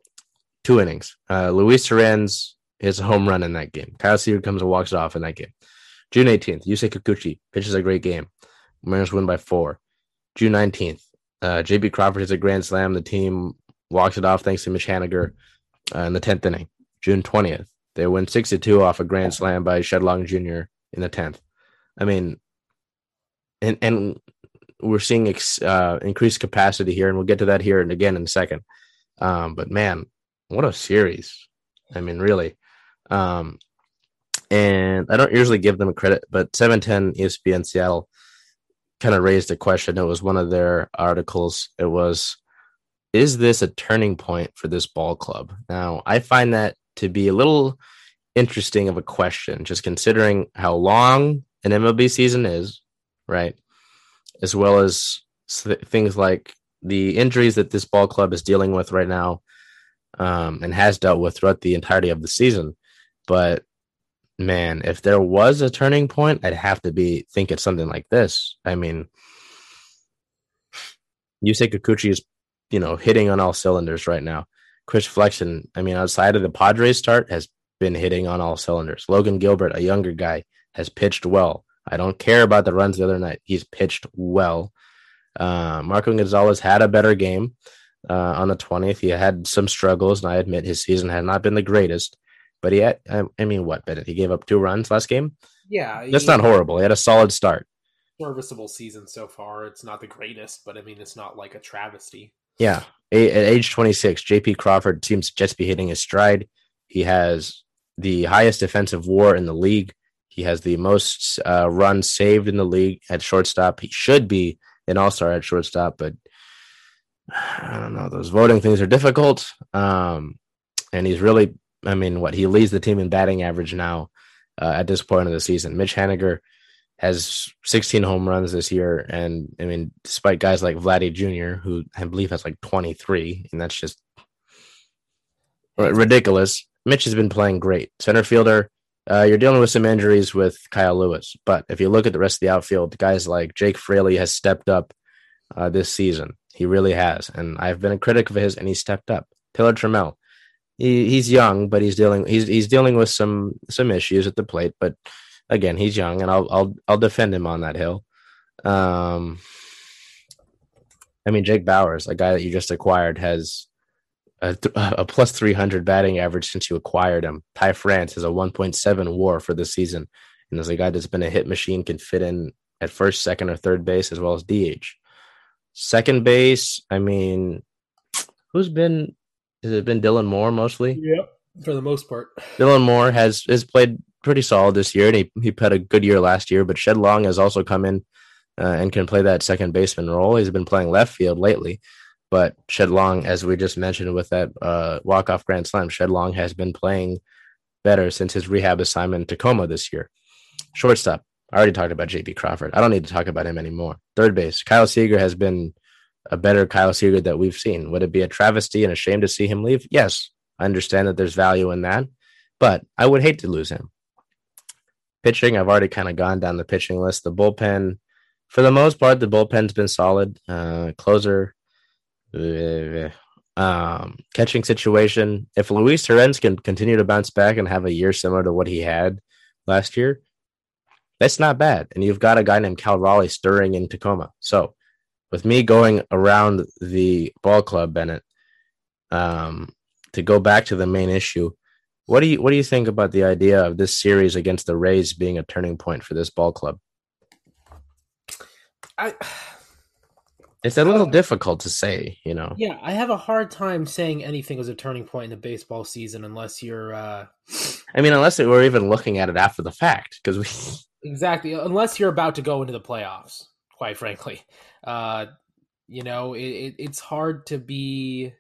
two innings. Uh, Luis Torrens hits a home run in that game. Kyle Seager comes and walks it off in that game. June 18th, Yusei Kikuchi pitches a great game. Mariners win by four. June 19th, uh, JP Crawford hits a grand slam. The team walks it off thanks to Mitch Haniger uh, in the tenth inning, June twentieth. They win six to two off a grand slam by Shed Long Jr. in the tenth. I mean, and and we're seeing ex, uh, increased capacity here, and we'll get to that here and again in a second. Um, but man, what a series! I mean, really. Um, and I don't usually give them credit, but 710 ESPN Seattle kind of raised a question. It was one of their articles. It was, is this a turning point for this ball club? Now, I find that to be a little interesting of a question, just considering how long an MLB season is, right? As well as things like the injuries that this ball club is dealing with right now um, and has dealt with throughout the entirety of the season. But man, if there was a turning point, I'd have to be thinking something like this. I mean, Yusei Kikuchi is, you know, hitting on all cylinders right now. Chris Flexen, I mean, outside of the Padres start, has been hitting on all cylinders. Logan Gilbert, a younger guy, has pitched well. I don't care about the runs the other night. He's pitched well. Uh, Marco Gonzalez had a better game uh, on the 20th. He had some struggles, and I admit his season had not been the greatest. But he had, I mean, what, Bennett? He gave up two runs last game? Yeah. That's not horrible. He had a solid start. Serviceable season so far. It's not the greatest, but I mean, it's not like a travesty. Yeah. at age 26, JP Crawford seems to just be hitting his stride. He has the highest defensive war in the league. He has the most uh, runs saved in the league at shortstop. He should be an all star at shortstop, but I don't know. Those voting things are difficult. Um, and he's really I mean, what he leads the team in batting average now uh, at this point of the season. Mitch Haniger has 16 home runs this year, and I mean, despite guys like Vladdy Jr., who I believe has like 23, and that's just ridiculous. Mitch has been playing great. Center fielder, uh, you're dealing with some injuries with Kyle Lewis, but if you look at the rest of the outfield, guys like Jake Fraley has stepped up uh, this season. He really has, and I've been a critic of his, and he stepped up. Taylor Trammell, he, he's young, but he's dealing he's he's dealing with some some issues at the plate. But again, he's young, and I'll I'll I'll defend him on that hill. Um, I mean, Jake Bauers, a guy that you just acquired, has a, a plus three hundred batting average since you acquired him. Ty France has a one point seven WAR for the season, and as a guy that's been a hit machine, can fit in at first, second, or third base as well as DH. Second base, I mean, who's been has it been Dylan Moore mostly? Yep, for the most part. Dylan Moore has has played pretty solid this year, and he he had a good year last year. But Shed Long has also come in uh, and can play that second baseman role. He's been playing left field lately, but Shed Long, as we just mentioned with that uh, walk off grand slam, Shed Long has been playing better since his rehab assignment in Tacoma this year. Shortstop. I already talked about JP Crawford. I don't need to talk about him anymore. Third base. Kyle Seager has been a better Kyle Seager that we've seen. Would it be a travesty and a shame to see him leave? Yes, I understand that there's value in that, but I would hate to lose him. Pitching, I've already kind of gone down the pitching list. The bullpen, for the most part, the bullpen's been solid. Uh, closer, um, catching situation. If Luis Torrens can continue to bounce back and have a year similar to what he had last year, that's not bad. And you've got a guy named Cal Raleigh stirring in Tacoma. So with me going around the ball club, Bennett, um, to go back to the main issue, what do you what do you think about the idea of this series against the Rays being a turning point for this ball club? I it's a little difficult to say, you know. Yeah, I have a hard time saying anything was a turning point in the baseball season unless you're uh I mean, unless we're even looking at it after the fact because we Exactly, unless you're about to go into the playoffs, quite frankly. Uh, you know, it, it, it's hard to be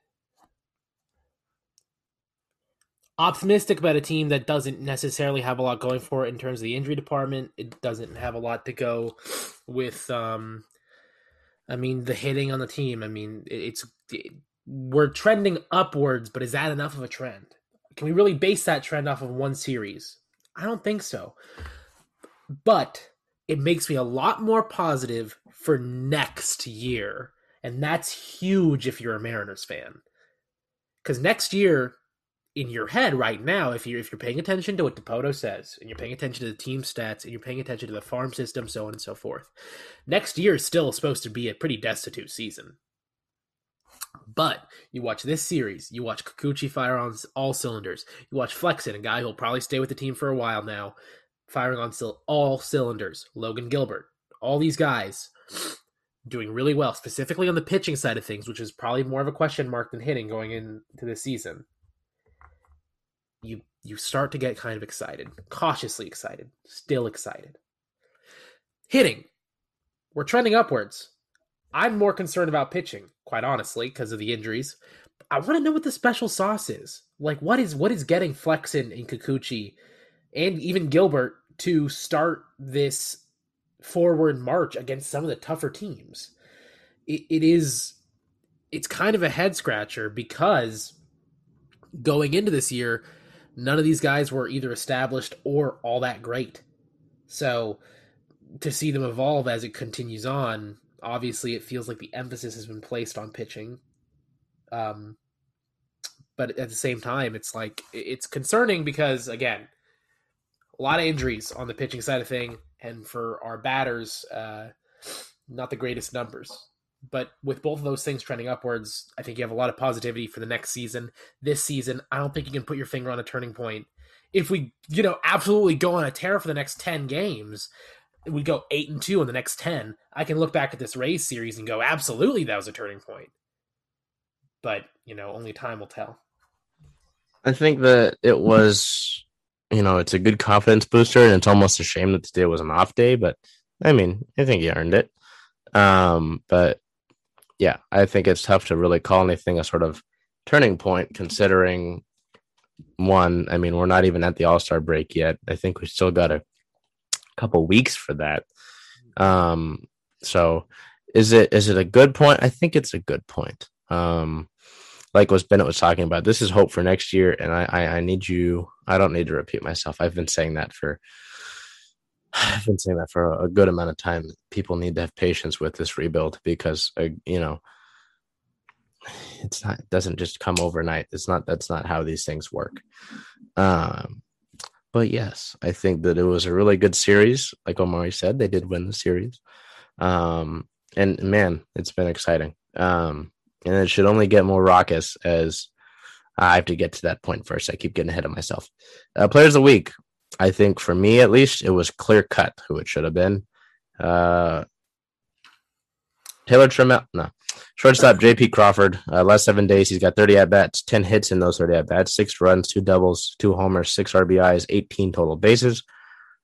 optimistic about a team that doesn't necessarily have a lot going for it in terms of the injury department. It doesn't have a lot to go with. Um, I mean, the hitting on the team. I mean, it, it's it, we're trending upwards, but is that enough of a trend? Can we really base that trend off of one series? I don't think so. But it makes me a lot more positive for next year. And that's huge if you're a Mariners fan. Because next year, in your head right now, if you're if you're paying attention to what Dipoto says, and you're paying attention to the team stats, and you're paying attention to the farm system, so on and so forth, next year is still supposed to be a pretty destitute season. But you watch this series, you watch Kikuchi fire on all cylinders. You watch Flexen, a guy who'll probably stay with the team for a while now, firing on still all cylinders. Logan Gilbert, all these guys doing really well, specifically on the pitching side of things, which is probably more of a question mark than hitting going into this season. You you start to get kind of excited, cautiously excited, still excited. Hitting, we're trending upwards. I'm more concerned about pitching, quite honestly, because of the injuries. I want to know what the special sauce is. Like, what is what is getting Flexen and Kikuchi and even Gilbert to start this forward march against some of the tougher teams? It, it is, it's kind of a head scratcher because going into this year, none of these guys were either established or all that great. So to see them evolve as it continues on obviously it feels like the emphasis has been placed on pitching um but at the same time it's like it's concerning because again a lot of injuries on the pitching side of thing and for our batters uh not the greatest numbers but with both of those things trending upwards i think you have a lot of positivity for the next season this season i don't think you can put your finger on a turning point if we you know absolutely go on a tear for the next 10 games we go eight and two in the next ten, I can look back at this Rays series and go, absolutely, that was a turning point. But you know, only time will tell. I think that it was, you know, it's a good confidence booster, and it's almost a shame that today was an off day. But I mean, I think he earned it. Um, but yeah, I think it's tough to really call anything a sort of turning point, considering one. I mean, we're not even at the All Star break yet. I think we still got a couple weeks for that. Um, so is it is it a good point? I think it's a good point. Um, like what Bennett was talking about, this is hope for next year, and I, I, I need you. I don't need to repeat myself. I've been saying that for I've been saying that for a good amount of time. People need to have patience with this rebuild because uh, you know it's not it doesn't just come overnight. It's not that's not how these things work. Um, but yes, I think that it was a really good series. Like Omari said, they did win the series. Um, and man, it's been exciting. Um, and it should only get more raucous as I have to get to that point first. I keep getting ahead of myself. Uh, players of the week, I think for me at least, it was clear cut who it should have been. Uh, Taylor Trammell, no, shortstop JP Crawford. Uh, last seven days, he's got 30 at bats, 10 hits in those 30 at bats, six runs, two doubles, two homers, six RBIs, 18 total bases,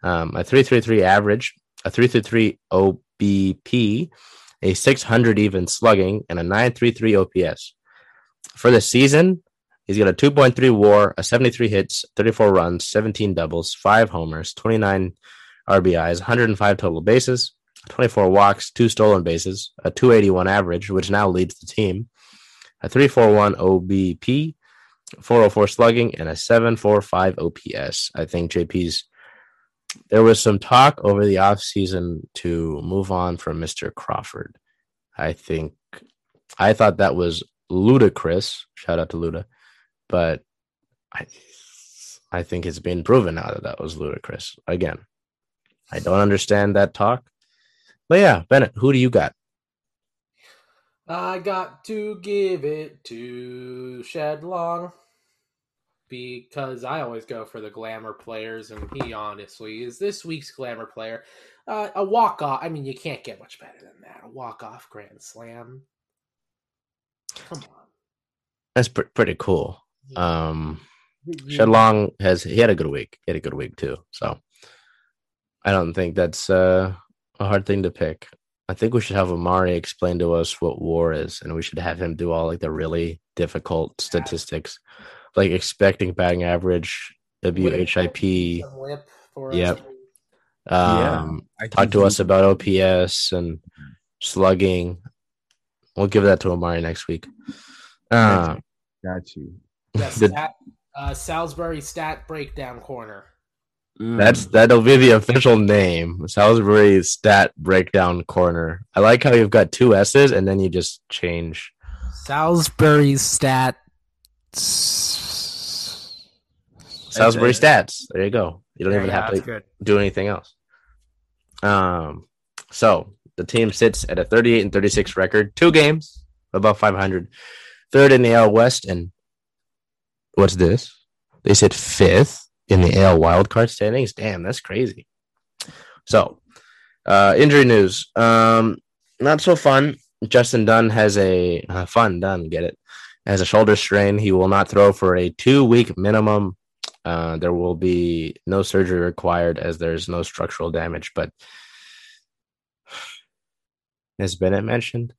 um, a 333 average, a 333 OBP, a 600 even slugging, and a 933 OPS. For the season, he's got a 2.3 WAR, a 73 hits, 34 runs, 17 doubles, five homers, 29 RBIs, 105 total bases. 24 walks, two stolen bases, a 281 average, which now leads the team, a 341 OBP, 404 slugging, and a 745 OPS. I think JP's there was some talk over the offseason to move on from Mr. Crawford. I think I thought that was ludicrous. Shout out to Luda. But I I think it's been proven now that that was ludicrous. Again, I don't understand that talk. But yeah, Bennett, who do you got? I got to give it to Shed Long because I always go for the glamour players, and he honestly is this week's glamour player. Uh, a walk off. I mean, you can't get much better than that. A walk off grand slam. Come on. That's pr- pretty cool. Um, Shed Long has he had a good week. He had a good week too. So I don't think that's uh a hard thing to pick. I think we should have Omari explain to us what war is, and we should have him do all like the really difficult statistics, like expecting batting average, WHIP. Yep. Um, I talk to he- us about OPS and slugging. We'll give that to Omari next week. Uh, Got you. Yes, The- stat, uh, Salisbury stat breakdown corner. That's that'll be the official name. Salisbury Stat Breakdown Corner. I like how you've got two S's and then you just change. Salisbury stat. Salisbury Stats. There you go. You don't There even you have that's to good. do anything else. Um, so the team sits at a 38 and 36 record, two games above 500. third in the AL West, and what's this? They said fifth in the AL wildcard standings. Damn, that's crazy. So, uh, injury news. Um, not so fun. Justin Dunn has a uh, fun Dunn, get it? Has a shoulder strain. He will not throw for a two week minimum. Uh, there will be no surgery required as there's no structural damage. But as Bennett mentioned,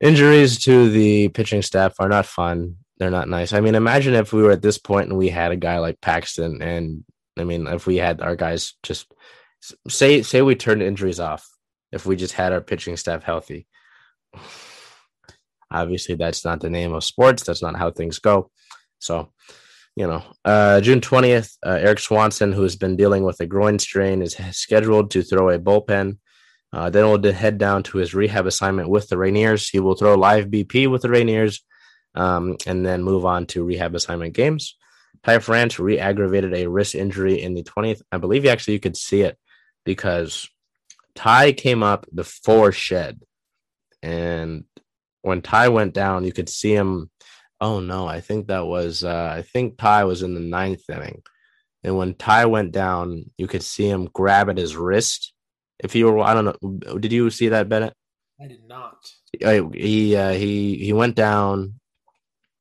injuries to the pitching staff are not fun. They're not nice. I mean, imagine if we were at this point and we had a guy like Paxton, and I mean, if we had our guys just say say we turned injuries off, if we just had our pitching staff healthy. Obviously, that's not the name of sports. That's not how things go. So, you know, uh, June 20th, uh, Erik Swanson, who has been dealing with a groin strain, is scheduled to throw a bullpen. Uh, then we'll head down to his rehab assignment with the Rainiers. He will throw live BP with the Rainiers um, and then move on to rehab assignment games. Ty France re aggravated a wrist injury in the 20th. I believe actually you could see it because Ty came up before Shed. And when Ty went down, you could see him. Oh no, I think that was uh, I think Ty was in the ninth inning. And when Ty went down, you could see him grab at his wrist. If you were, I don't know, did you see that, Bennett? I did not. He uh, he he went down,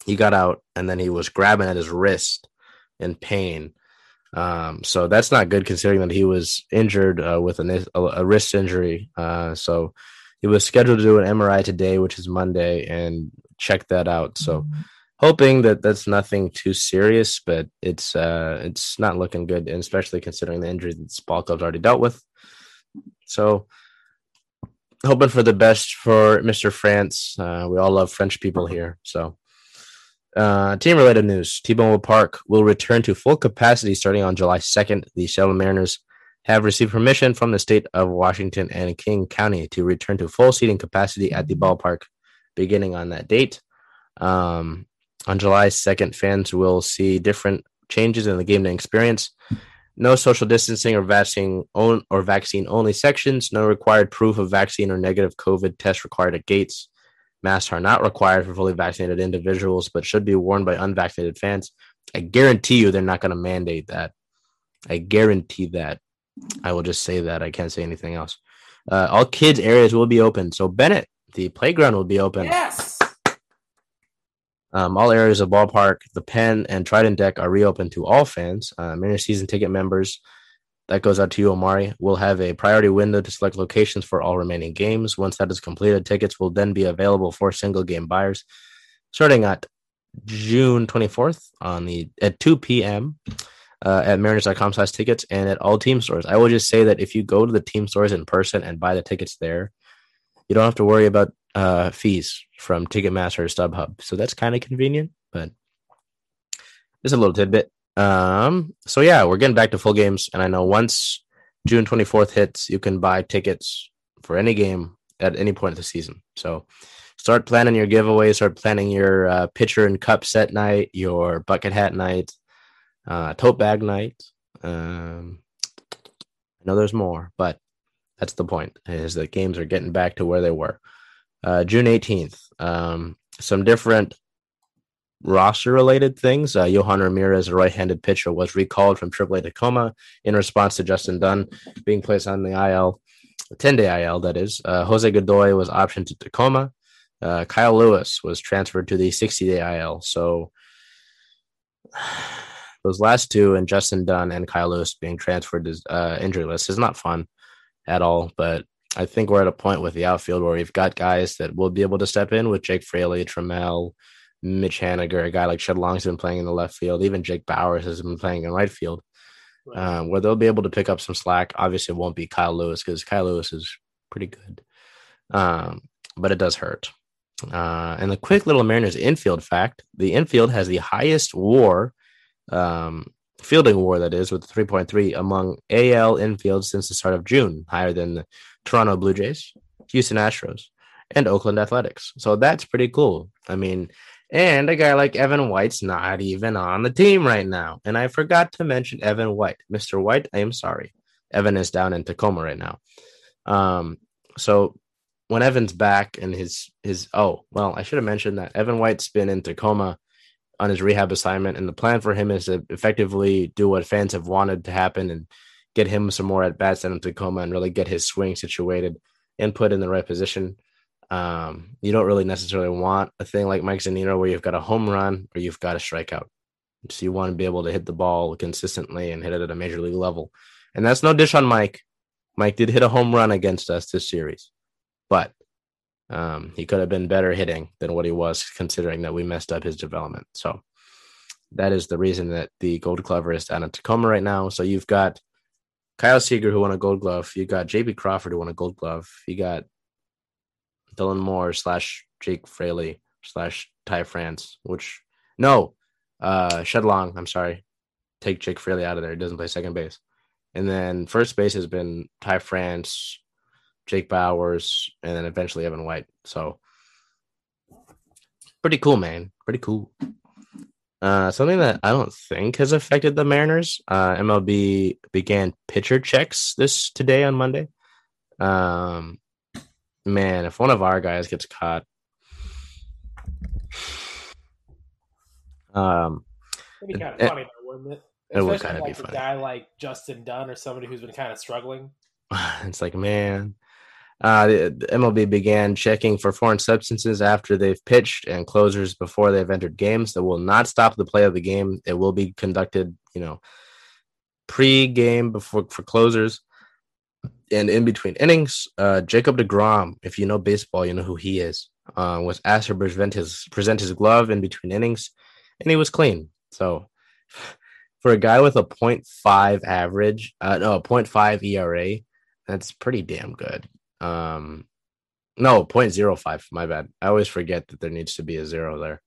he got out, and then he was grabbing at his wrist in pain. Um, so that's not good considering that he was injured uh, with a, a, wrist injury. Uh, so he was scheduled to do an MRI today, which is Monday, and check that out. So mm-hmm. hoping that that's nothing too serious, but it's uh, it's not looking good, and especially considering the injury that Ball Club's already dealt with. So hoping for the best for Mr. France. Uh, we all love French people here, so uh, team related news T-Mobile Park will return to full capacity starting on July 2nd. The Seattle Mariners have received permission from the state of Washington and King County to return to full seating capacity at the ballpark beginning on that date. Um, on July 2nd, fans will see different changes in the game day experience. No social distancing or vaccine on, or vaccine only sections. No required proof of vaccine or negative COVID test required at gates. Masks are not required for fully vaccinated individuals, but should be worn by unvaccinated fans. I guarantee you they're not going to mandate that. I guarantee that. I will just say that. I can't say anything else. Uh, all kids' areas will be open. So, Bennett, the playground will be open. Yes. Um, all areas of ballpark, the pen, and Trident deck are reopened to all fans. Uh, Mariners season ticket members that goes out to you, Omari. We'll have a priority window to select locations for all remaining games. Once that is completed, tickets will then be available for single game buyers starting at June 24th on the at 2 p.m. Uh, at mariners.com slash tickets and at all team stores. I will just say that if you go to the team stores in person and buy the tickets there, you don't have to worry about uh, fees from Ticketmaster or StubHub. So that's kind of convenient, but just a little tidbit. Um, so yeah, we're getting back to full games, and I know once June 24th hits, you can buy tickets for any game at any point of the season. So start planning your giveaway, start planning your uh, pitcher and cup set night, your bucket hat night, uh, tote bag night. Um, I know there's more, but that's the point is that games are getting back to where they were. Uh, June 18th, um, some different roster related things. Uh, Yohan Ramirez, a right handed pitcher, was recalled from AAA Tacoma in response to Justin Dunn being placed on the IL, 10 day IL, that is. Uh, Jose Godoy was optioned to Tacoma. Uh, Kyle Lewis was transferred to the 60 day IL. So those last two, and Justin Dunn and Kyle Lewis being transferred to uh, injury list, is not fun at all. But I think we're at a point with the outfield where we've got guys that will be able to step in with Jake Fraley, Trammell, Mitch Haniger, a guy like Shed Long's been playing in the left field. Even Jake Bauers has been playing in right field, right. Um, where they'll be able to pick up some slack. Obviously, it won't be Kyle Lewis because Kyle Lewis is pretty good, um, but it does hurt. Uh, and the quick little Mariners infield fact: the infield has the highest WAR, um, fielding WAR that is, with 3.3 among AL infield since the start of June, higher than the Toronto Blue Jays, Houston Astros, and Oakland Athletics. So that's pretty cool. I mean, and a guy like Evan White's not even on the team right now. And I forgot to mention Evan White. Mr. White, I am sorry. Evan is down in Tacoma right now. Um, so when Evan's back and his his oh well, I should have mentioned that Evan White's been in Tacoma on his rehab assignment, and the plan for him is to effectively do what fans have wanted to happen and get him some more at bats in Tacoma and really get his swing situated and put in the right position. Um, you don't really necessarily want a thing like Mike Zunino where you've got a home run or you've got a strikeout. So you want to be able to hit the ball consistently and hit it at a major league level. And that's no dish on Mike. Mike did hit a home run against us this series, but um, he could have been better hitting than what he was, considering that we messed up his development. So that is the reason that the Gold Glover is down in Tacoma right now. So you've got Kyle Seager who won a Gold Glove. You got J.P. Crawford who won a Gold Glove. You got Dylan Moore slash Jake Fraley slash Ty France, which no, uh, Shed Long. I'm sorry, take Jake Fraley out of there. He doesn't play second base. And then first base has been Ty France, Jake Bauers, and then eventually Evan White. So pretty cool, man. Pretty cool. Uh, something that I don't think has affected the Mariners. Uh, MLB began pitcher checks this today on Monday. Um, man, if one of our guys gets caught, um, It'd be kind of funny, though, wouldn't it? it would kinda be like a guy like Justin Dunn or somebody who's been kind of struggling. it's like man. Uh the, the mlb began checking for foreign substances after they've pitched and closers before they've entered games that will not stop the play of the game. It will be conducted you know pre-game before for closers and in between innings uh jacob deGrom if you know baseball you know who he is uh was asked to present his present his glove in between innings and he was clean so for a guy with a 0.5 average uh no a 0.5 era that's pretty damn good. Um, no, 0.05. My bad. I always forget that there needs to be a zero there.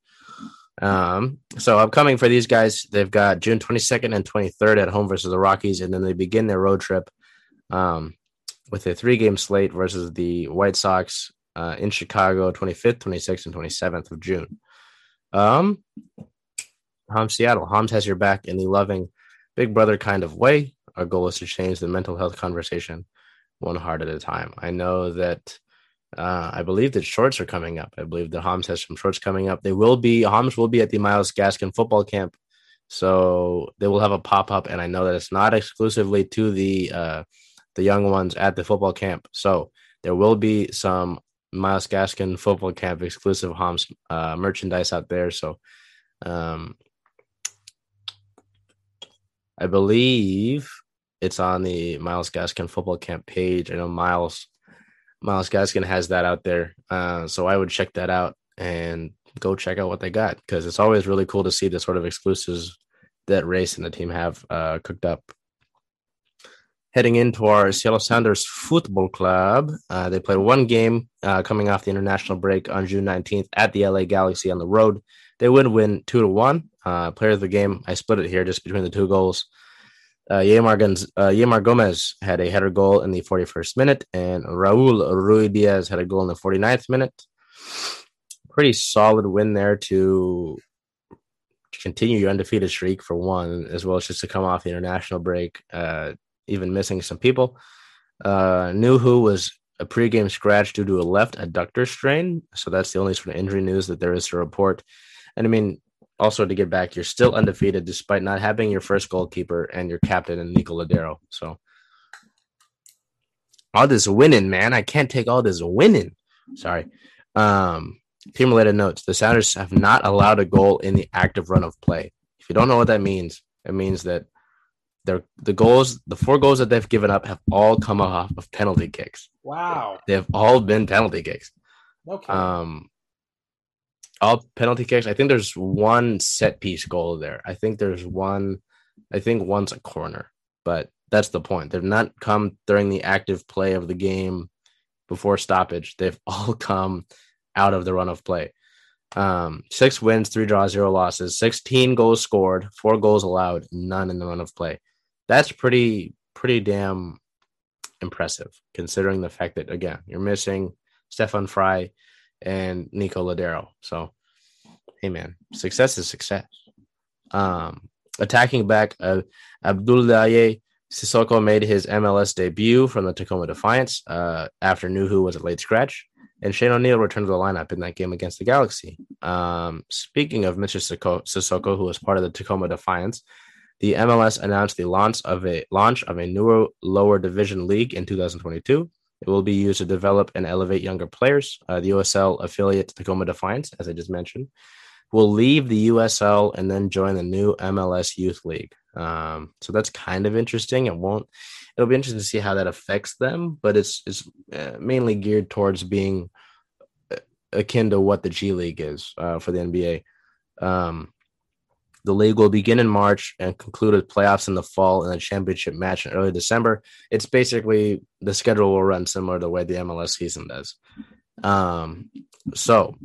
Um, so upcoming for these guys, they've got June 22nd and 23rd at home versus the Rockies, and then they begin their road trip um, with a three game slate versus the White Sox uh, in Chicago, 25th, 26th, and 27th of June. Um, Hom Seattle. Homs has your back in the loving big brother kind of way. Our goal is to change the mental health conversation one heart at a time. I know that uh, I believe that shorts are coming up. I believe that Homs has some shorts coming up. They will be Homs will be at the Myles Gaskin football camp, so they will have a pop up. And I know that it's not exclusively to the uh, the young ones at the football camp. So there will be some Myles Gaskin football camp exclusive Homs uh, merchandise out there. So um, I believe it's on the Myles Gaskin football camp page. I know Miles Myles Gaskin has that out there, uh, so I would check that out and go check out what they got because it's always really cool to see the sort of exclusives that Race and the team have uh, cooked up. Heading into our Seattle Sounders Football Club, uh, they played one game uh, coming off the international break on June 19th at the LA Galaxy on the road. They would win two to one. Uh, player of the game, I split it here just between the two goals. Uh, Yeimar, uh, Gomez had a header goal in the 41st minute, and Raul Ruidíaz had a goal in the 49th minute. Pretty solid win there to continue your undefeated streak for one, as well as just to come off the international break, uh, even missing some people. Uh, Nouhou was a pregame scratch due to a left adductor strain, so that's the only sort of injury news that there is to report. And I mean, also to get back, you're still undefeated despite not having your first goalkeeper and your captain and Nico Lodeiro. So all this winning, man. I can't take all this winning. Sorry. Um, team related notes. The Sounders have not allowed a goal in the active run of play. If you don't know what that means, it means that their the goals, the four goals that they've given up have all come off of penalty kicks. Wow. They've all been penalty kicks. Okay. Um, all penalty kicks. I think there's one set piece goal there. I think there's one. I think one's a corner, but that's the point. They've not come during the active play of the game before stoppage. They've all come out of the run of play. Um, six wins, three draws, zero losses, 16 goals scored, four goals allowed, none in the run of play. That's pretty, pretty damn impressive considering the fact that, again, you're missing Stefan Frei and Nico Lodeiro. So, hey, man, success is success. Um, attacking back, uh, Abdoulaye Sissoko made his MLS debut from the Tacoma Defiance uh, after Nouhou was a late scratch. and Shane O'Neill returned to the lineup in that game against the Galaxy. Um, speaking of Mr. Sissoko, who was part of the Tacoma Defiance, the MLS announced the launch of a launch of a newer lower division league in 2022. It will be used to develop and elevate younger players. Uh, the USL affiliate Tacoma Defiance, as I just mentioned, will leave the USL and then join the new MLS Youth League. Um, so that's kind of interesting. It won't. It'll be interesting to see how that affects them, but it's it's uh, mainly geared towards being uh, akin to what the G League is uh, for the NBA. Um, the league will begin in March and conclude with playoffs in the fall and a championship match in early December. It's basically the schedule will run similar to the way the MLS season does. Um, so,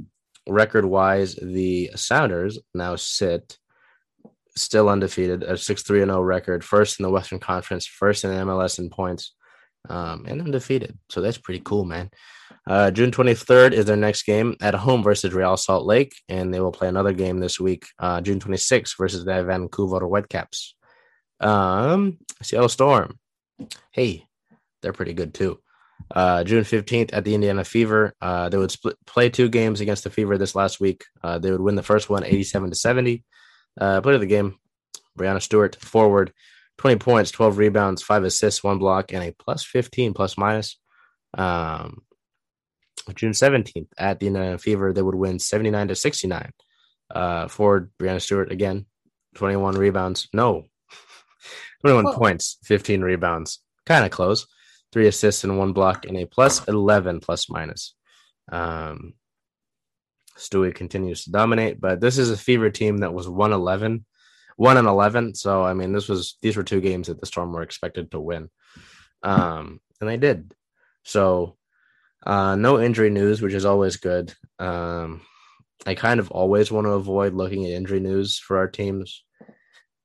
record wise, the Sounders now sit still undefeated, a 6 3 0 record, first in the Western Conference, first in MLS in points, um, and undefeated. So, that's pretty cool, man. Uh, June 23rd is their next game at home versus Real Salt Lake, and they will play another game this week, uh, June 26th versus the Vancouver Whitecaps. Um, Seattle Storm. Hey, they're pretty good too. Uh, June 15th at the Indiana Fever. Uh, they would split, play two games against the Fever this last week. Uh, they would win the first one 87 to 70. Uh, player of the game, Breanna Stewart, forward, 20 points, 12 rebounds, five assists, one block, and a plus 15 plus minus. Um, June 17th at the Fever, they would win 79 to 69. Uh, for Breanna Stewart, again, 21 rebounds. No, 21 points, 15 rebounds. Kind of close. Three assists and one block, and a plus 11 plus minus. Um, Stewie continues to dominate, but this is a Fever team that was 111, 1 and 11. So, I mean, this was these were two games that the Storm were expected to win. Um, and they did. So, uh, no injury news, which is always good. Um, I kind of always want to avoid looking at injury news for our teams.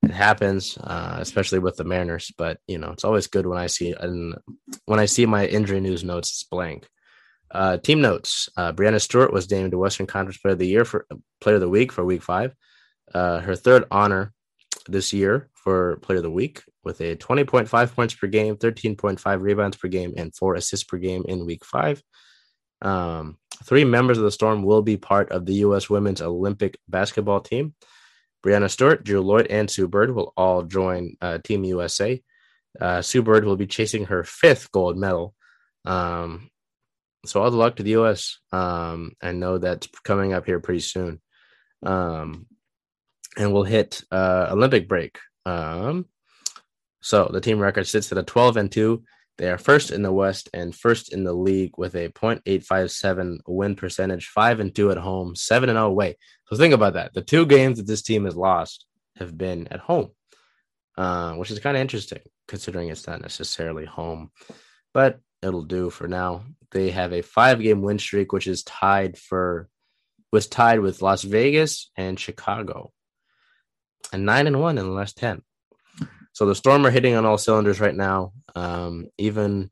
It happens, uh, especially with the Mariners, but you know it's always good when I see and when I see my injury news notes it's blank. Uh, team notes: uh, Breanna Stewart was named Western Conference Player of the Year for Player of the Week for Week Five. Uh, her third honor this year for Player of the Week with a 20.5 points per game, 13.5 rebounds per game, and four assists per game in Week Five. Um, three members of the Storm will be part of the U.S. Women's Olympic basketball team. Breanna Stewart, Jewell Loyd, and Sue Bird will all join uh, Team USA. Uh, Sue Bird will be chasing her fifth gold medal. Um, so all the luck to the U.S. Um, I know that's coming up here pretty soon. Um, and we'll hit uh, Olympic break. Um, so the team record sits at a 12 and 2. They are first in the West and first in the league with a .857 win percentage, 5 and 2 at home, 7 and 0 away. So think about that. The two games that this team has lost have been at home. Uh, which is kind of interesting considering it's not necessarily home, but it'll do for now. They have a five game win streak, which is tied for was tied with Las Vegas and Chicago, and nine and one in the last ten. So the Storm are hitting on all cylinders right now. Um, even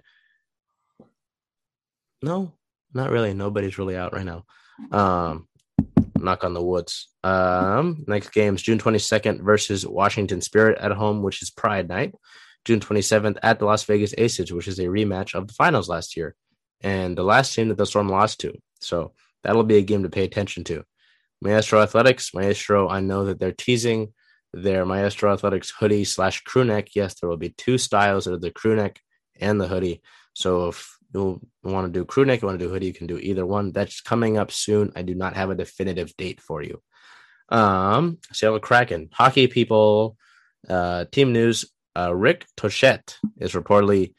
no, not really. Nobody's really out right now. Um, knock on the woods. Um, next game is June 22nd versus Washington Spirit at home, which is Pride Night. June 27th at the Las Vegas Aces, which is a rematch of the finals last year and the last team that the Storm lost to. So that'll be a game to pay attention to. Maestro Athletics, Maestro, I know that they're teasing their Maestro Athletics hoodie slash crew neck. Yes, there will be two styles of the crew neck and the hoodie. So if you want to do crew neck, you want to do hoodie, you can do either one. That's coming up soon. I do not have a definitive date for you. Um, Seattle Kraken, hockey people, uh, team news. Uh, Rick Tocchet is reportedly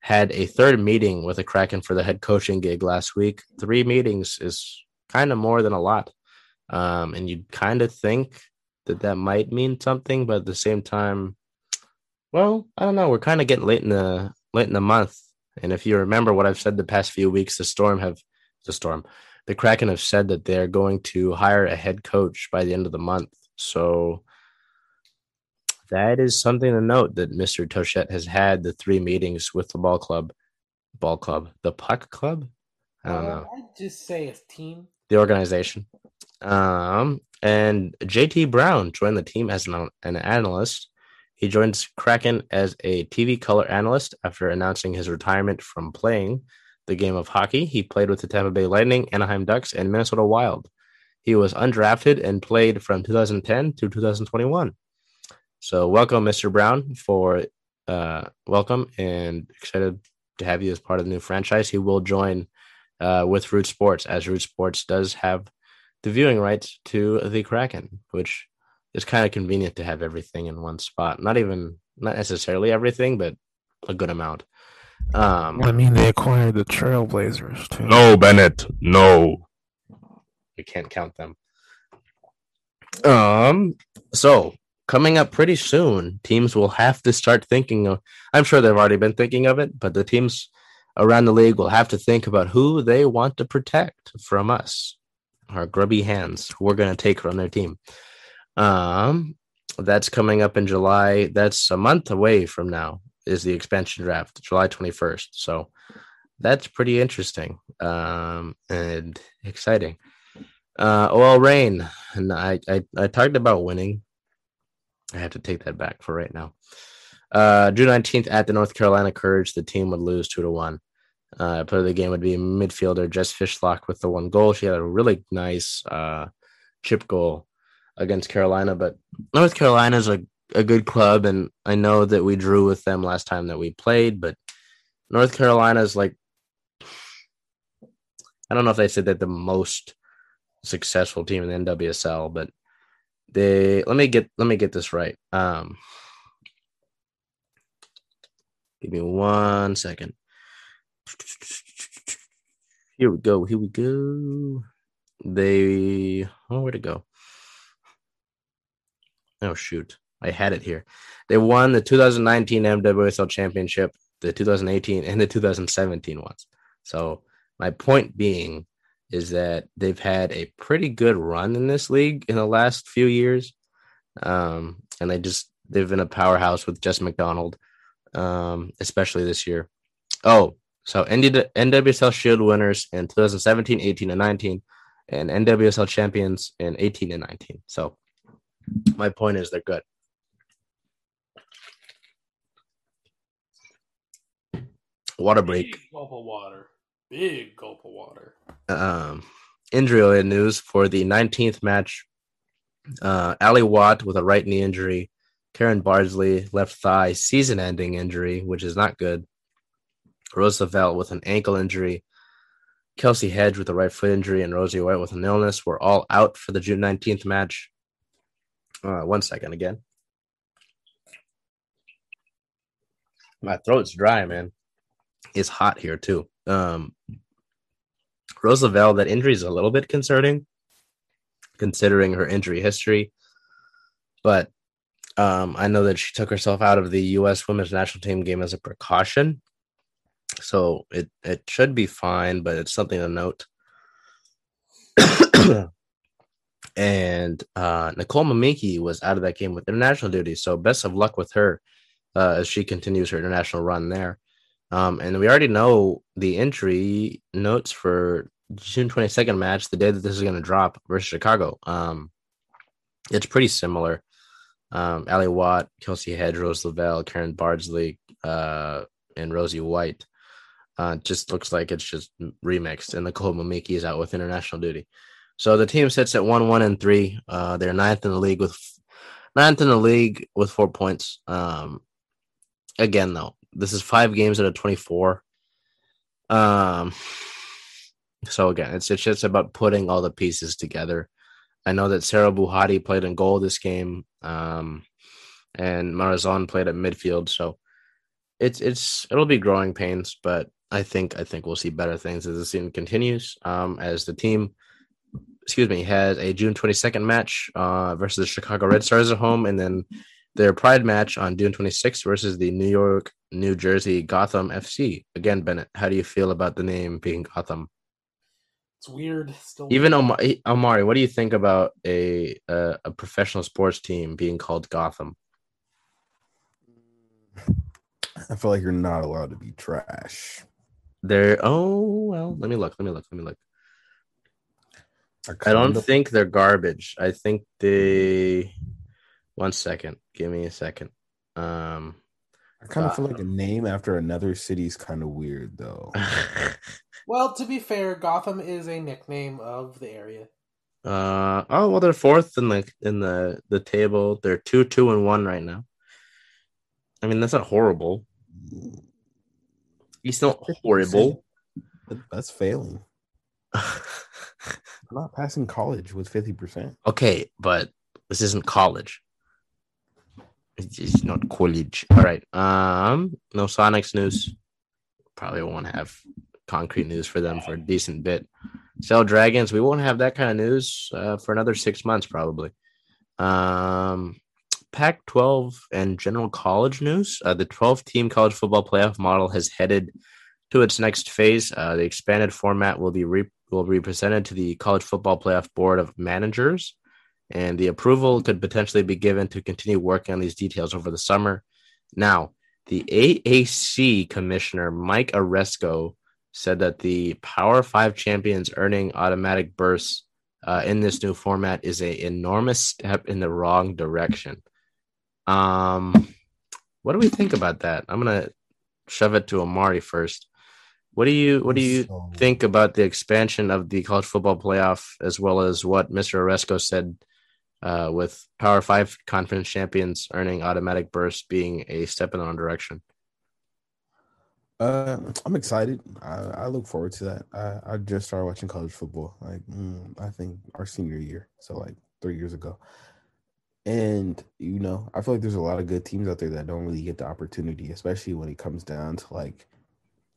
had a third meeting with the Kraken for the head coaching gig last week. Three meetings is kind of more than a lot. Um, and you'd kind of think that that might mean something, but at the same time, well, I don't know. We're kind of getting late in the late in the month, and if you remember what I've said the past few weeks, the Storm have the Storm, the Kraken have said that they're going to hire a head coach by the end of the month. So that is something to note that Mr. Tocchet has had the three meetings with the ball club, ball club, the puck club. I don't Uh, know I'd just say a team. the organization. Um, and JT Brown joined the team as an, an analyst. He joins Kraken as a TV color analyst after announcing his retirement from playing the game of hockey. He played with the Tampa Bay Lightning, Anaheim Ducks, and Minnesota Wild. He was undrafted and played from 2010 to 2021. So, welcome, Mr. Brown, for uh, welcome and excited to have you as part of the new franchise. He will join uh, with Root Sports, as Root Sports does have the viewing rights to the Kraken, which is kind of convenient to have everything in one spot. Not even, not necessarily everything, but a good amount. Um, I mean, they acquired the Trailblazers too. no, Bennett, no. We can't count them. Um, so coming up pretty soon, teams will have to start thinking of. I'm sure they've already been thinking of it, but the teams around the league will have to think about who they want to protect from us, our grubby hands, we're going to take from their team. Um, that's coming up in July. That's a month away from now. Is the expansion draft July 21st? So that's pretty interesting um, and exciting. Uh, well, Rain, and I, I, I talked about winning. I have to take that back for right now. Uh, June 19th at the North Carolina Courage, the team would lose two to one. Uh, player of the game would be midfielder Jess Fishlock with the one goal. She had a really nice uh, chip goal against Carolina, but North Carolina is a, a good club, and I know that we drew with them last time that we played, but North Carolina is like, I don't know if they said that the most successful team in the NWSL, but they let me get let me get this right. Um, give me one second. Here we go. Here we go. They oh where to go? Oh shoot. I had it here. They won the 2019 NWSL championship, the 2018 and the 2017 ones. So my point being is that they've had a pretty good run in this league in the last few years. Um, and they just they've been a powerhouse with Jess McDonald, um, especially this year. Oh, so ND, NWSL Shield winners in 2017, 18, and 19, and NWSL champions in 18 and 19. So my point is they're good. Water break. Big gulp of water. Big gulp of water. um, injury news for the 19th match. Uh, Ally Watt with a right knee injury, Karen Bardsley left thigh season ending injury, which is not good. Rose Lavelle with an ankle injury, Kelcie Hedge with a right foot injury, and Rosie White with an illness were all out for the June 19th match. Uh, one second again. My throat's dry, man. It's hot here too. Um, Rose Lavelle, that injury is a little bit concerning considering her injury history. But um, I know that she took herself out of the U.S. women's national team game as a precaution. So it, it should be fine, but it's something to note. and uh, Nicole Momiki was out of that game with international duty. So best of luck with her uh, as she continues her international run there. Um, and we already know the injury notes for June 22nd match, the day that this is going to drop versus Chicago. Um, it's pretty similar. Um, Ally Watt, Kelcie Hedge, Rose Lavelle, Karen Bardsley, uh, and Rosie White. Uh, just looks like it's just remixed, and Nicole Momiki is out with international duty. So the team sits at one, one, and three. Uh, they're ninth in the league with ninth in the league with four points. Um, again, though, this is five games out of 24. Um, so again, it's it's just about putting all the pieces together. I know that Sarah Bouhaddi played in goal this game, um, and Marozsán played at midfield. So it's it's it'll be growing pains, but I think I think we'll see better things as the season continues. Um, as the team, excuse me, has a June 22nd match uh, versus the Chicago Red Stars at home, and then their Pride match on June 26th versus the New York, New Jersey Gotham FC. Again, Bennett, how do you feel about the name being Gotham? It's weird. Still Even Omari, Omari what do you think about a, a a professional sports team being called Gotham? I feel like you're not allowed to be trash. They're oh well. Let me look. Let me look. Let me look. I I don't of- think they're garbage. I think they. One second. Give me a second. Um, I kind of Uh, feel like a name after another city is kind of weird though. Well, to be fair, Gotham is a nickname of the area. uh oh well they're fourth in the in the the table. They're two two and one right now. I mean that's not horrible. It's not horrible. That's failing. I'm not passing college with fifty percent. okay, but this isn't college. It's not college. All right. Um, no Sonics news. Probably won't have concrete news for them for a decent bit. Sell Dragons. We won't have that kind of news uh, for another six months, probably. Um, Pac 12 and general college news. Uh, the 12 team college football playoff model has headed to its next phase. Uh, the expanded format will be re- will be presented to the college football playoff board of managers, and the approval could potentially be given to continue working on these details over the summer. Now, the AAC commissioner Mike Aresco said that the Power Five champions earning automatic bursts uh, in this new format is a enormous step in the wrong direction. Um, what do we think about that? I'm gonna shove it to Omari first. What do you what do you So- think about the expansion of the college football playoff as well as what Mr. Aresco said uh, with Power Five conference champions earning automatic burst being a step in the wrong direction? Uh, I'm excited. I, I look forward to that. I, I just started watching college football. Like mm, I think our senior year, so like three years ago. And you know, I feel like there's a lot of good teams out there that don't really get the opportunity, especially when it comes down to like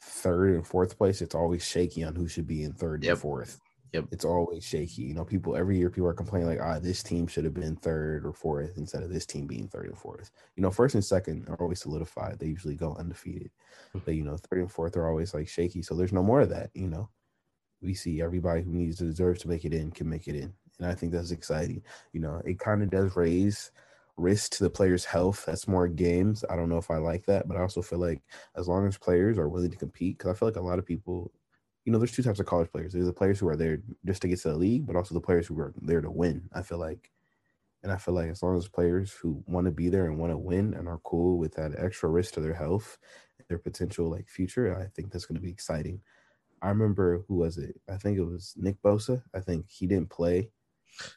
third and fourth place. It's always shaky on who should be in third Yep. and fourth. Yep. It's always shaky. You know, people every year people are complaining like, ah, this team should have been third or fourth instead of this team being third and fourth. You know, first and second are always solidified. They usually go undefeated. But you know, third and fourth are always like shaky. So there's no more of that, you know. We see everybody who needs to deserves to make it in can make it in. And I think that's exciting. You know, it kind of does raise risk to the player's health. That's more games. I don't know if I like that, but I also feel like as long as players are willing to compete, because I feel like a lot of people, you know, there's two types of college players. There's the players who are there just to get to the league, but also the players who are there to win. I feel like, and I feel like as long as players who want to be there and want to win and are cool with that extra risk to their health, their potential like future, I think that's going to be exciting. I remember who was it? I think it was Nick Bosa. I think he didn't play,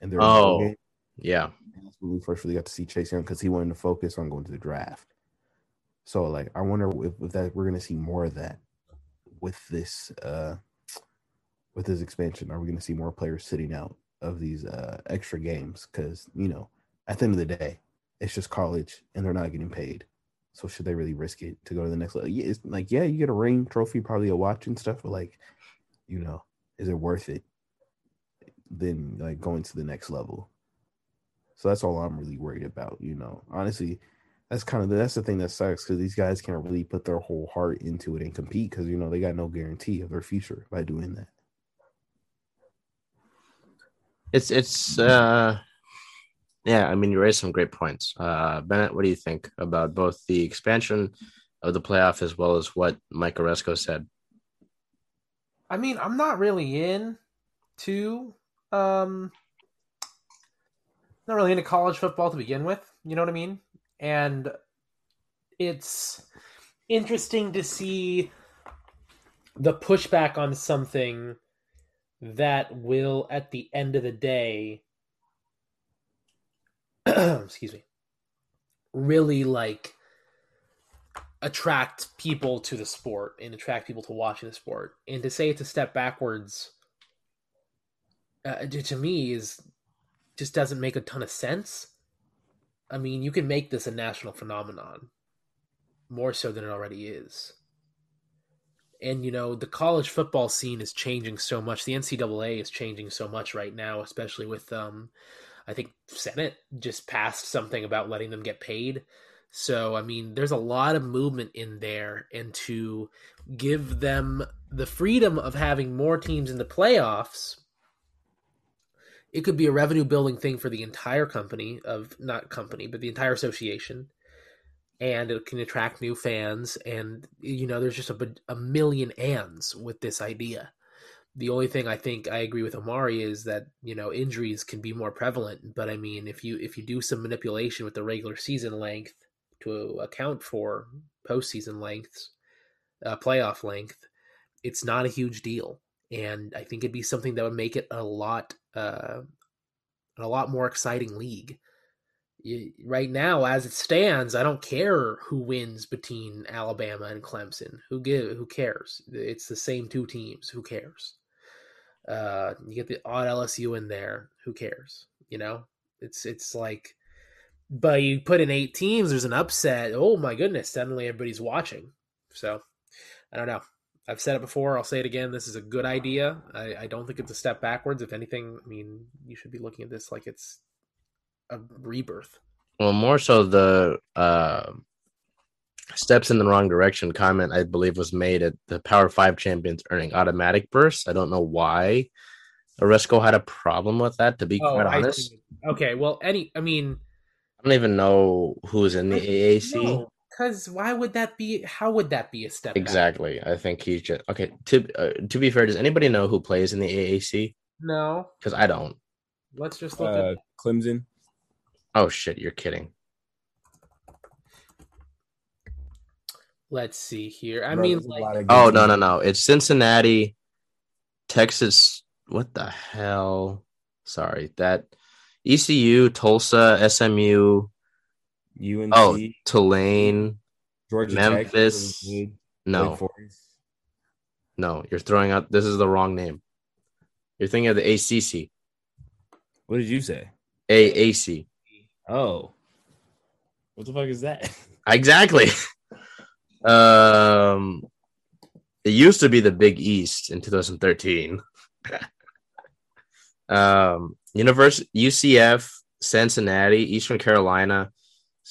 and there Oh. Yeah. that's when we first really got to see Chase Young because he wanted to focus on going to the draft. So like I wonder if, if that we're gonna see more of that with this uh with this expansion. Are we gonna see more players sitting out of these uh extra games? Because you know, at the end of the day, it's just college and they're not getting paid. So should they really risk it to go to the next level? Yeah, it's like yeah, you get a ring, trophy, probably a watch and stuff, but like, you know, is it worth it? Then like going to the next level. So that's all I'm really worried about. You know, honestly, that's kind of that's the thing that sucks because these guys can't really put their whole heart into it and compete because you know they got no guarantee of their future by doing that. It's it's uh yeah, I mean you raised some great points. Uh Bennett, what do you think about both the expansion of the playoff as well as what Mike Aresco said? I mean, I'm not really in to um not really into college football to begin with, you know what I mean? And it's interesting to see the pushback on something that will at the end of the day excuse me really like attract people to the sport and attract people to watching the sport and to say it's a step backwards uh, to me is just doesn't make a ton of sense. I mean you can make this a national phenomenon more so than it already is. And you know the college football scene is changing so much. The ncaa is changing so much right now especially with um i think senate just passed something about letting them get paid. So i mean there's a lot of movement in there and to give them the freedom of having more teams in the playoffs it could be a revenue building thing for the entire company of not company but the entire association. And it can attract new fans. And you know there's just a million ands with this idea. The only thing i think i agree with Omari is that you know injuries can be more prevalent. But i mean if you if you do some manipulation with the regular season length to account for postseason lengths, uh, playoff length, it's not a huge deal, and I think it'd be something that would make it a lot, uh, a lot more exciting league. You, right now, as it stands, I don't care who wins between Alabama and Clemson. Who give? Who cares? It's the same two teams. Who cares? Uh, you get the odd LSU in there. Who cares? You know, it's it's like, but you put in eight teams. There's an upset. Oh my goodness! Suddenly everybody's watching. So I don't know. I've said it before. I'll say it again. This is a good idea. I, I don't think it's a step backwards. If anything, I mean, you should be looking at this like it's a rebirth. Well, more so the uh, steps in the wrong direction comment I believe was made at the Power Five champions earning automatic bursts. I don't know why Aresco had a problem with that. To be Oh, quite honest. Okay, well, any, I mean, I don't even know who's in the AAC. Because why would that be? How would that be a step? back? Exactly. I think he's just okay. To uh, to be fair, does anybody know who plays in the AAC? No, Because I don't. let's just look Uh, at. Clemson. Oh shit, you're kidding. Let's see here. I Bro, mean, like, Oh no no no! It's Cincinnati, Texas. What the hell? Sorry, that ECU, Tulsa, SMU, UNC, Oh, Tulane. Georgia Memphis. good. No, no, you're throwing out. This is the wrong name. You're thinking of the ACC, What did you say? AAC. Oh, what the fuck is that? Exactly. um, it used to be the Big East in 2013. um, University UCF, Cincinnati, Eastern Carolina,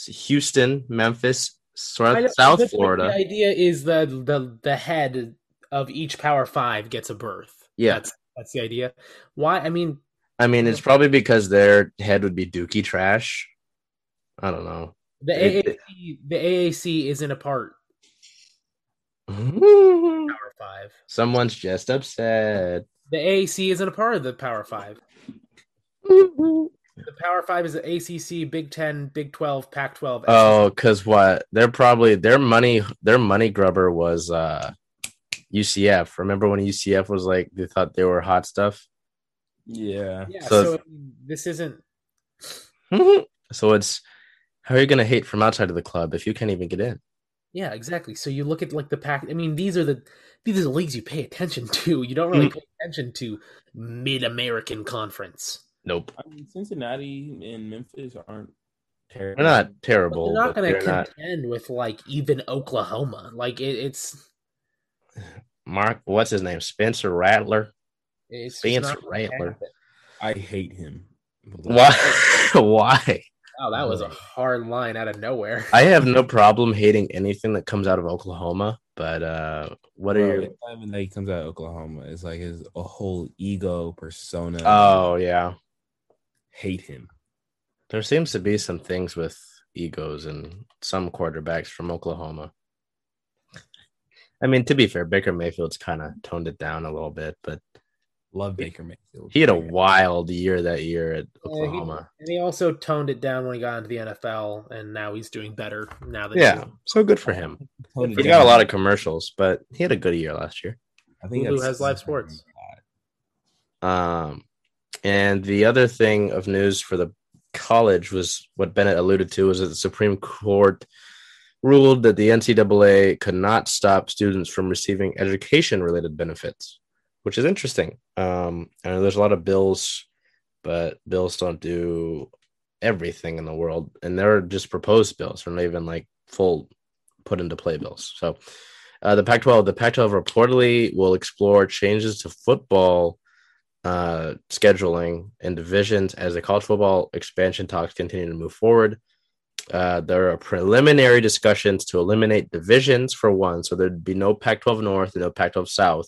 Houston, Memphis, South, South Florida. The idea is the the the head of each Power Five gets a berth. Yeah. that's that's the idea. Why? I mean, I mean, it's probably because their head would be Dookie trash. I don't know. the It- AAC the AAC isn't a part Power Five. Someone's just upset. The AAC isn't a part of the Power Five. The Power Five is the ACC, Big Ten, Big Twelve, Pac twelve. Oh, because what? They're probably their money. Their money grubber was uh UCF. Remember when UCF was like they thought they were hot stuff. Yeah. yeah. so- So, I mean, this isn't. so it's how are you gonna hate from outside of the club if you can't even get in? Yeah, exactly. So you look at like the pack. I mean, these are the these are the leagues you pay attention to. You don't really pay attention to Mid American Conference. Nope, I mean, Cincinnati and Memphis aren't terrible. they're not But terrible. they're not going to they're not. contend with like even Oklahoma. Like it, it's Mark, what's his name? Spencer Rattler. it's Spencer Rattler. I hate him. Why? Why? Wow, that was a hard line out of nowhere. I have no problem hating anything that comes out of Oklahoma, but uh, what are Bro, your? it's not even that he comes out of Oklahoma. It's like his a whole ego persona. Oh yeah, hate him. There seems to be some things with egos and some quarterbacks from Oklahoma. I mean, to be fair, Baker Mayfield's kind of toned it down a little bit, but Love Baker Mayfield. he had a wild year that year at Yeah, he- Oklahoma. and he also toned it down when he got into the NFL, and now he's doing better. Now that Yeah, so good for him. Toned He got a lot of commercials, but he had a good year last year. I think Hulu has live sports. Um, and the other thing of news for the college was what Bennett alluded to was that the Supreme Court ruled that the NCAA could not stop students from receiving education related benefits, which is interesting. Um, I know there's a lot of bills, but bills don't do everything in the world, and they're just proposed bills, they're not even like full put into play bills. So, uh, the Pac-12, the Pac-12 reportedly will explore changes to football uh, scheduling and divisions as the college football expansion talks continue to move forward. Uh, there are preliminary discussions to eliminate divisions for one, so there'd be no Pac-12 North and no Pac-12 South,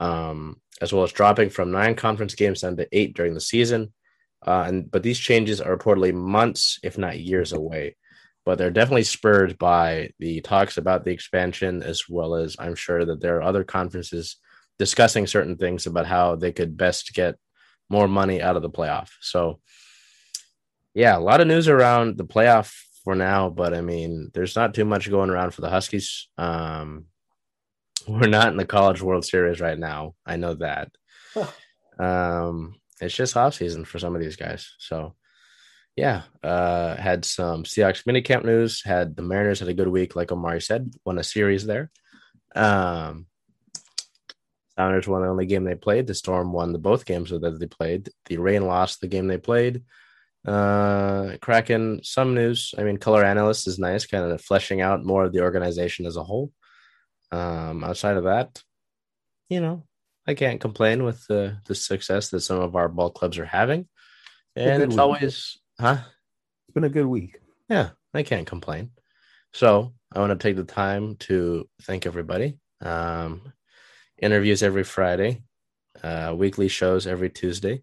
um, as well as dropping from nine conference games down to eight during the season. Uh, and but these changes are reportedly months, if not years, away. But they're definitely spurred by the talks about the expansion, as well as I'm sure that there are other conferences discussing certain things about how they could best get more money out of the playoff. So, yeah, a lot of news around the playoff for now, but I mean, there's not too much going around for the Huskies. Um, we're not in the College World Series right now. I know that. um, it's just off season for some of these guys. So, yeah, uh, had some Seahawks minicamp news. Had the Mariners had a good week, like Omari said, won a series there. Um, Sounders won the only game they played. The Storm won the both games that they played. The Rain lost the game they played. Uh, Kraken, some news. I mean, color analyst is nice, kind of fleshing out more of the organization as a whole. Um, outside of that, you know, I can't complain with the the success that some of our ball clubs are having, and it's week. always, huh? It's been a good week. Yeah, I can't complain. So I want to take the time to thank everybody. Um, interviews every Friday, uh, weekly shows every Tuesday.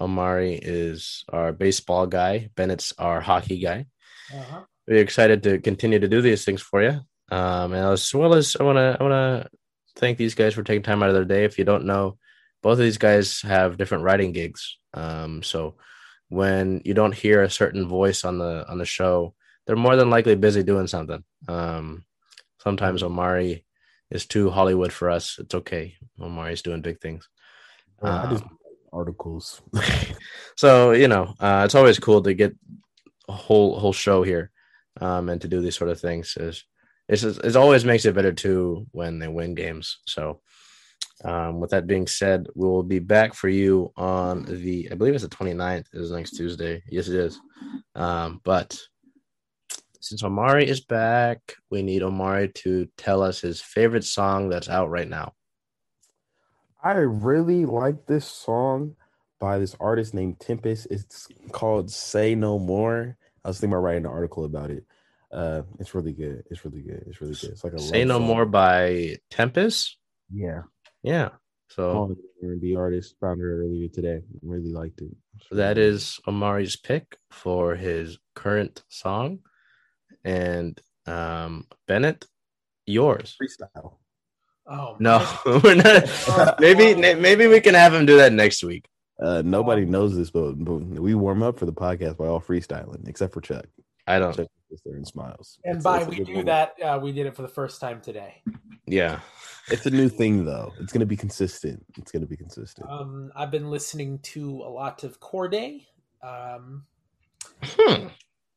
Omari is our baseball guy. Bennett's our hockey guy. Uh-huh. We're excited to continue to do these things for you. Um, and as well as I want to, I want to thank these guys for taking time out of their day. If you don't know, both of these guys have different writing gigs. Um, so when you don't hear a certain voice on the on the show, they're more than likely busy doing something. Um, sometimes Omari is too Hollywood for us. It's okay. Omari's doing big things. Uh, Um, articles. so you know, uh, it's always cool to get a whole whole show here, um, and to do these sort of things. Is it's just, it always makes it better too when they win games. So, um, with that being said, we will be back for you on the I believe it's the 29th is next Tuesday. Yes, it is. Um, but since Omari is back, we need Omari to tell us his favorite song that's out right now. I really like this song by this artist named Tempest. It's called Say No More. I was thinking about writing an article about it. Uh, it's really good. It's really good. It's really good. It's like a Say No song. More by Tempest. Yeah. Yeah. So R&B artist found her earlier today. Really liked it. Really that Omari's pick for his current song. And um Bennett, yours. freestyle. Oh No, we're not. Maybe maybe we can have him do that next week. Uh, nobody knows this, but, but we warm up for the podcast by all freestyling, except for Chuck. I don't. Chuck sits there and smiles. And It's- by it's we do moment. that, uh, we did it for the first time today. Yeah. It's a new thing, though. It's gonna be consistent. It's gonna be consistent. Um, I've been listening to a lot of Cordae. Um, Hmm.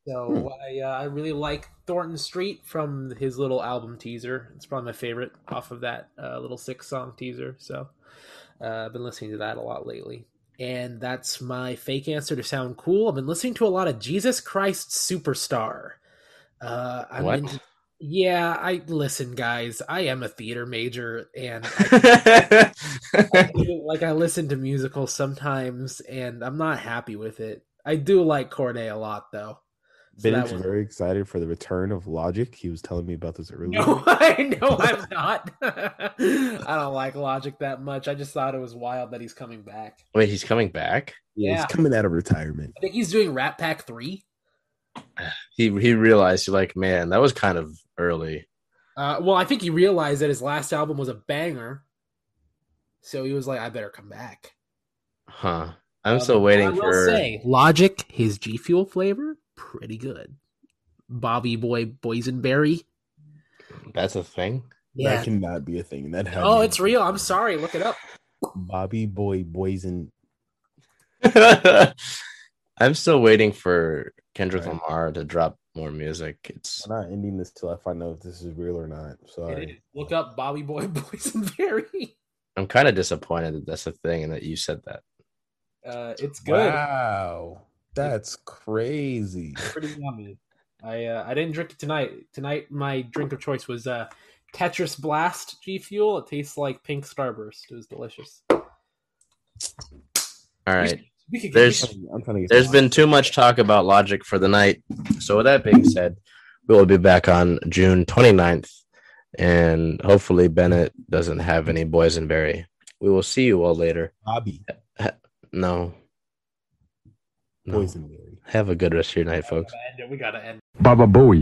So I uh, I really like Thornton Street from his little album teaser. It's probably my favorite off of that uh, little six song teaser. So uh, I've been listening to that a lot lately. And that's my fake answer to sound cool. I've been listening to a lot of Jesus Christ Superstar. Uh, I'm What? into- yeah, I listen, guys. I am a theater major, and I I do- like I listen to musicals sometimes, and I'm not happy with it. I do like Cordae a lot, though. So Bennett's was- very excited for the return of Logic. He was telling me about this earlier. No, I know I'm not. I don't like Logic that much. I just thought it was wild that he's coming back. Wait, he's coming back. Yeah, Yeah. He's coming out of retirement. I think he's doing Rat Pack three. He he realized he's like, man, that was kind of early. Uh, well, I think he realized that his last album was a banger, so he was like, "I better come back." Huh. I'm Um, still waiting I will for. say, Logic, his G Fuel flavor, pretty good. Bobby Boy Boysenberry. That's a thing. Yeah. That cannot be a thing. That Oh, it's be- real. I'm sorry. Look it up. Bobby Boy Boysen. I'm still waiting for Kendrick Right. Lamar to drop more music. It's I'm not ending this till I find out if this is real or not. It Sorry. Look up Bobby Boy Boysenberry. I'm kind of disappointed that that's a thing and that you said that. Uh, it's good. Wow. That's crazy. Pretty yummy. I uh, I didn't drink it tonight. Tonight my drink of choice was uh, Tetris Blast G Fuel. It tastes like pink Starburst. It was delicious. All right. We could There's- I'm trying to get There's been too much talk about Logic for the night. So, with that being said, we will be back on June 29th. And hopefully, Bennett doesn't have any boysenberry. We will see you all later. Bobby No. No. Boysenberry. Have a good rest of your night, folks. we gotta end. Baba Booey.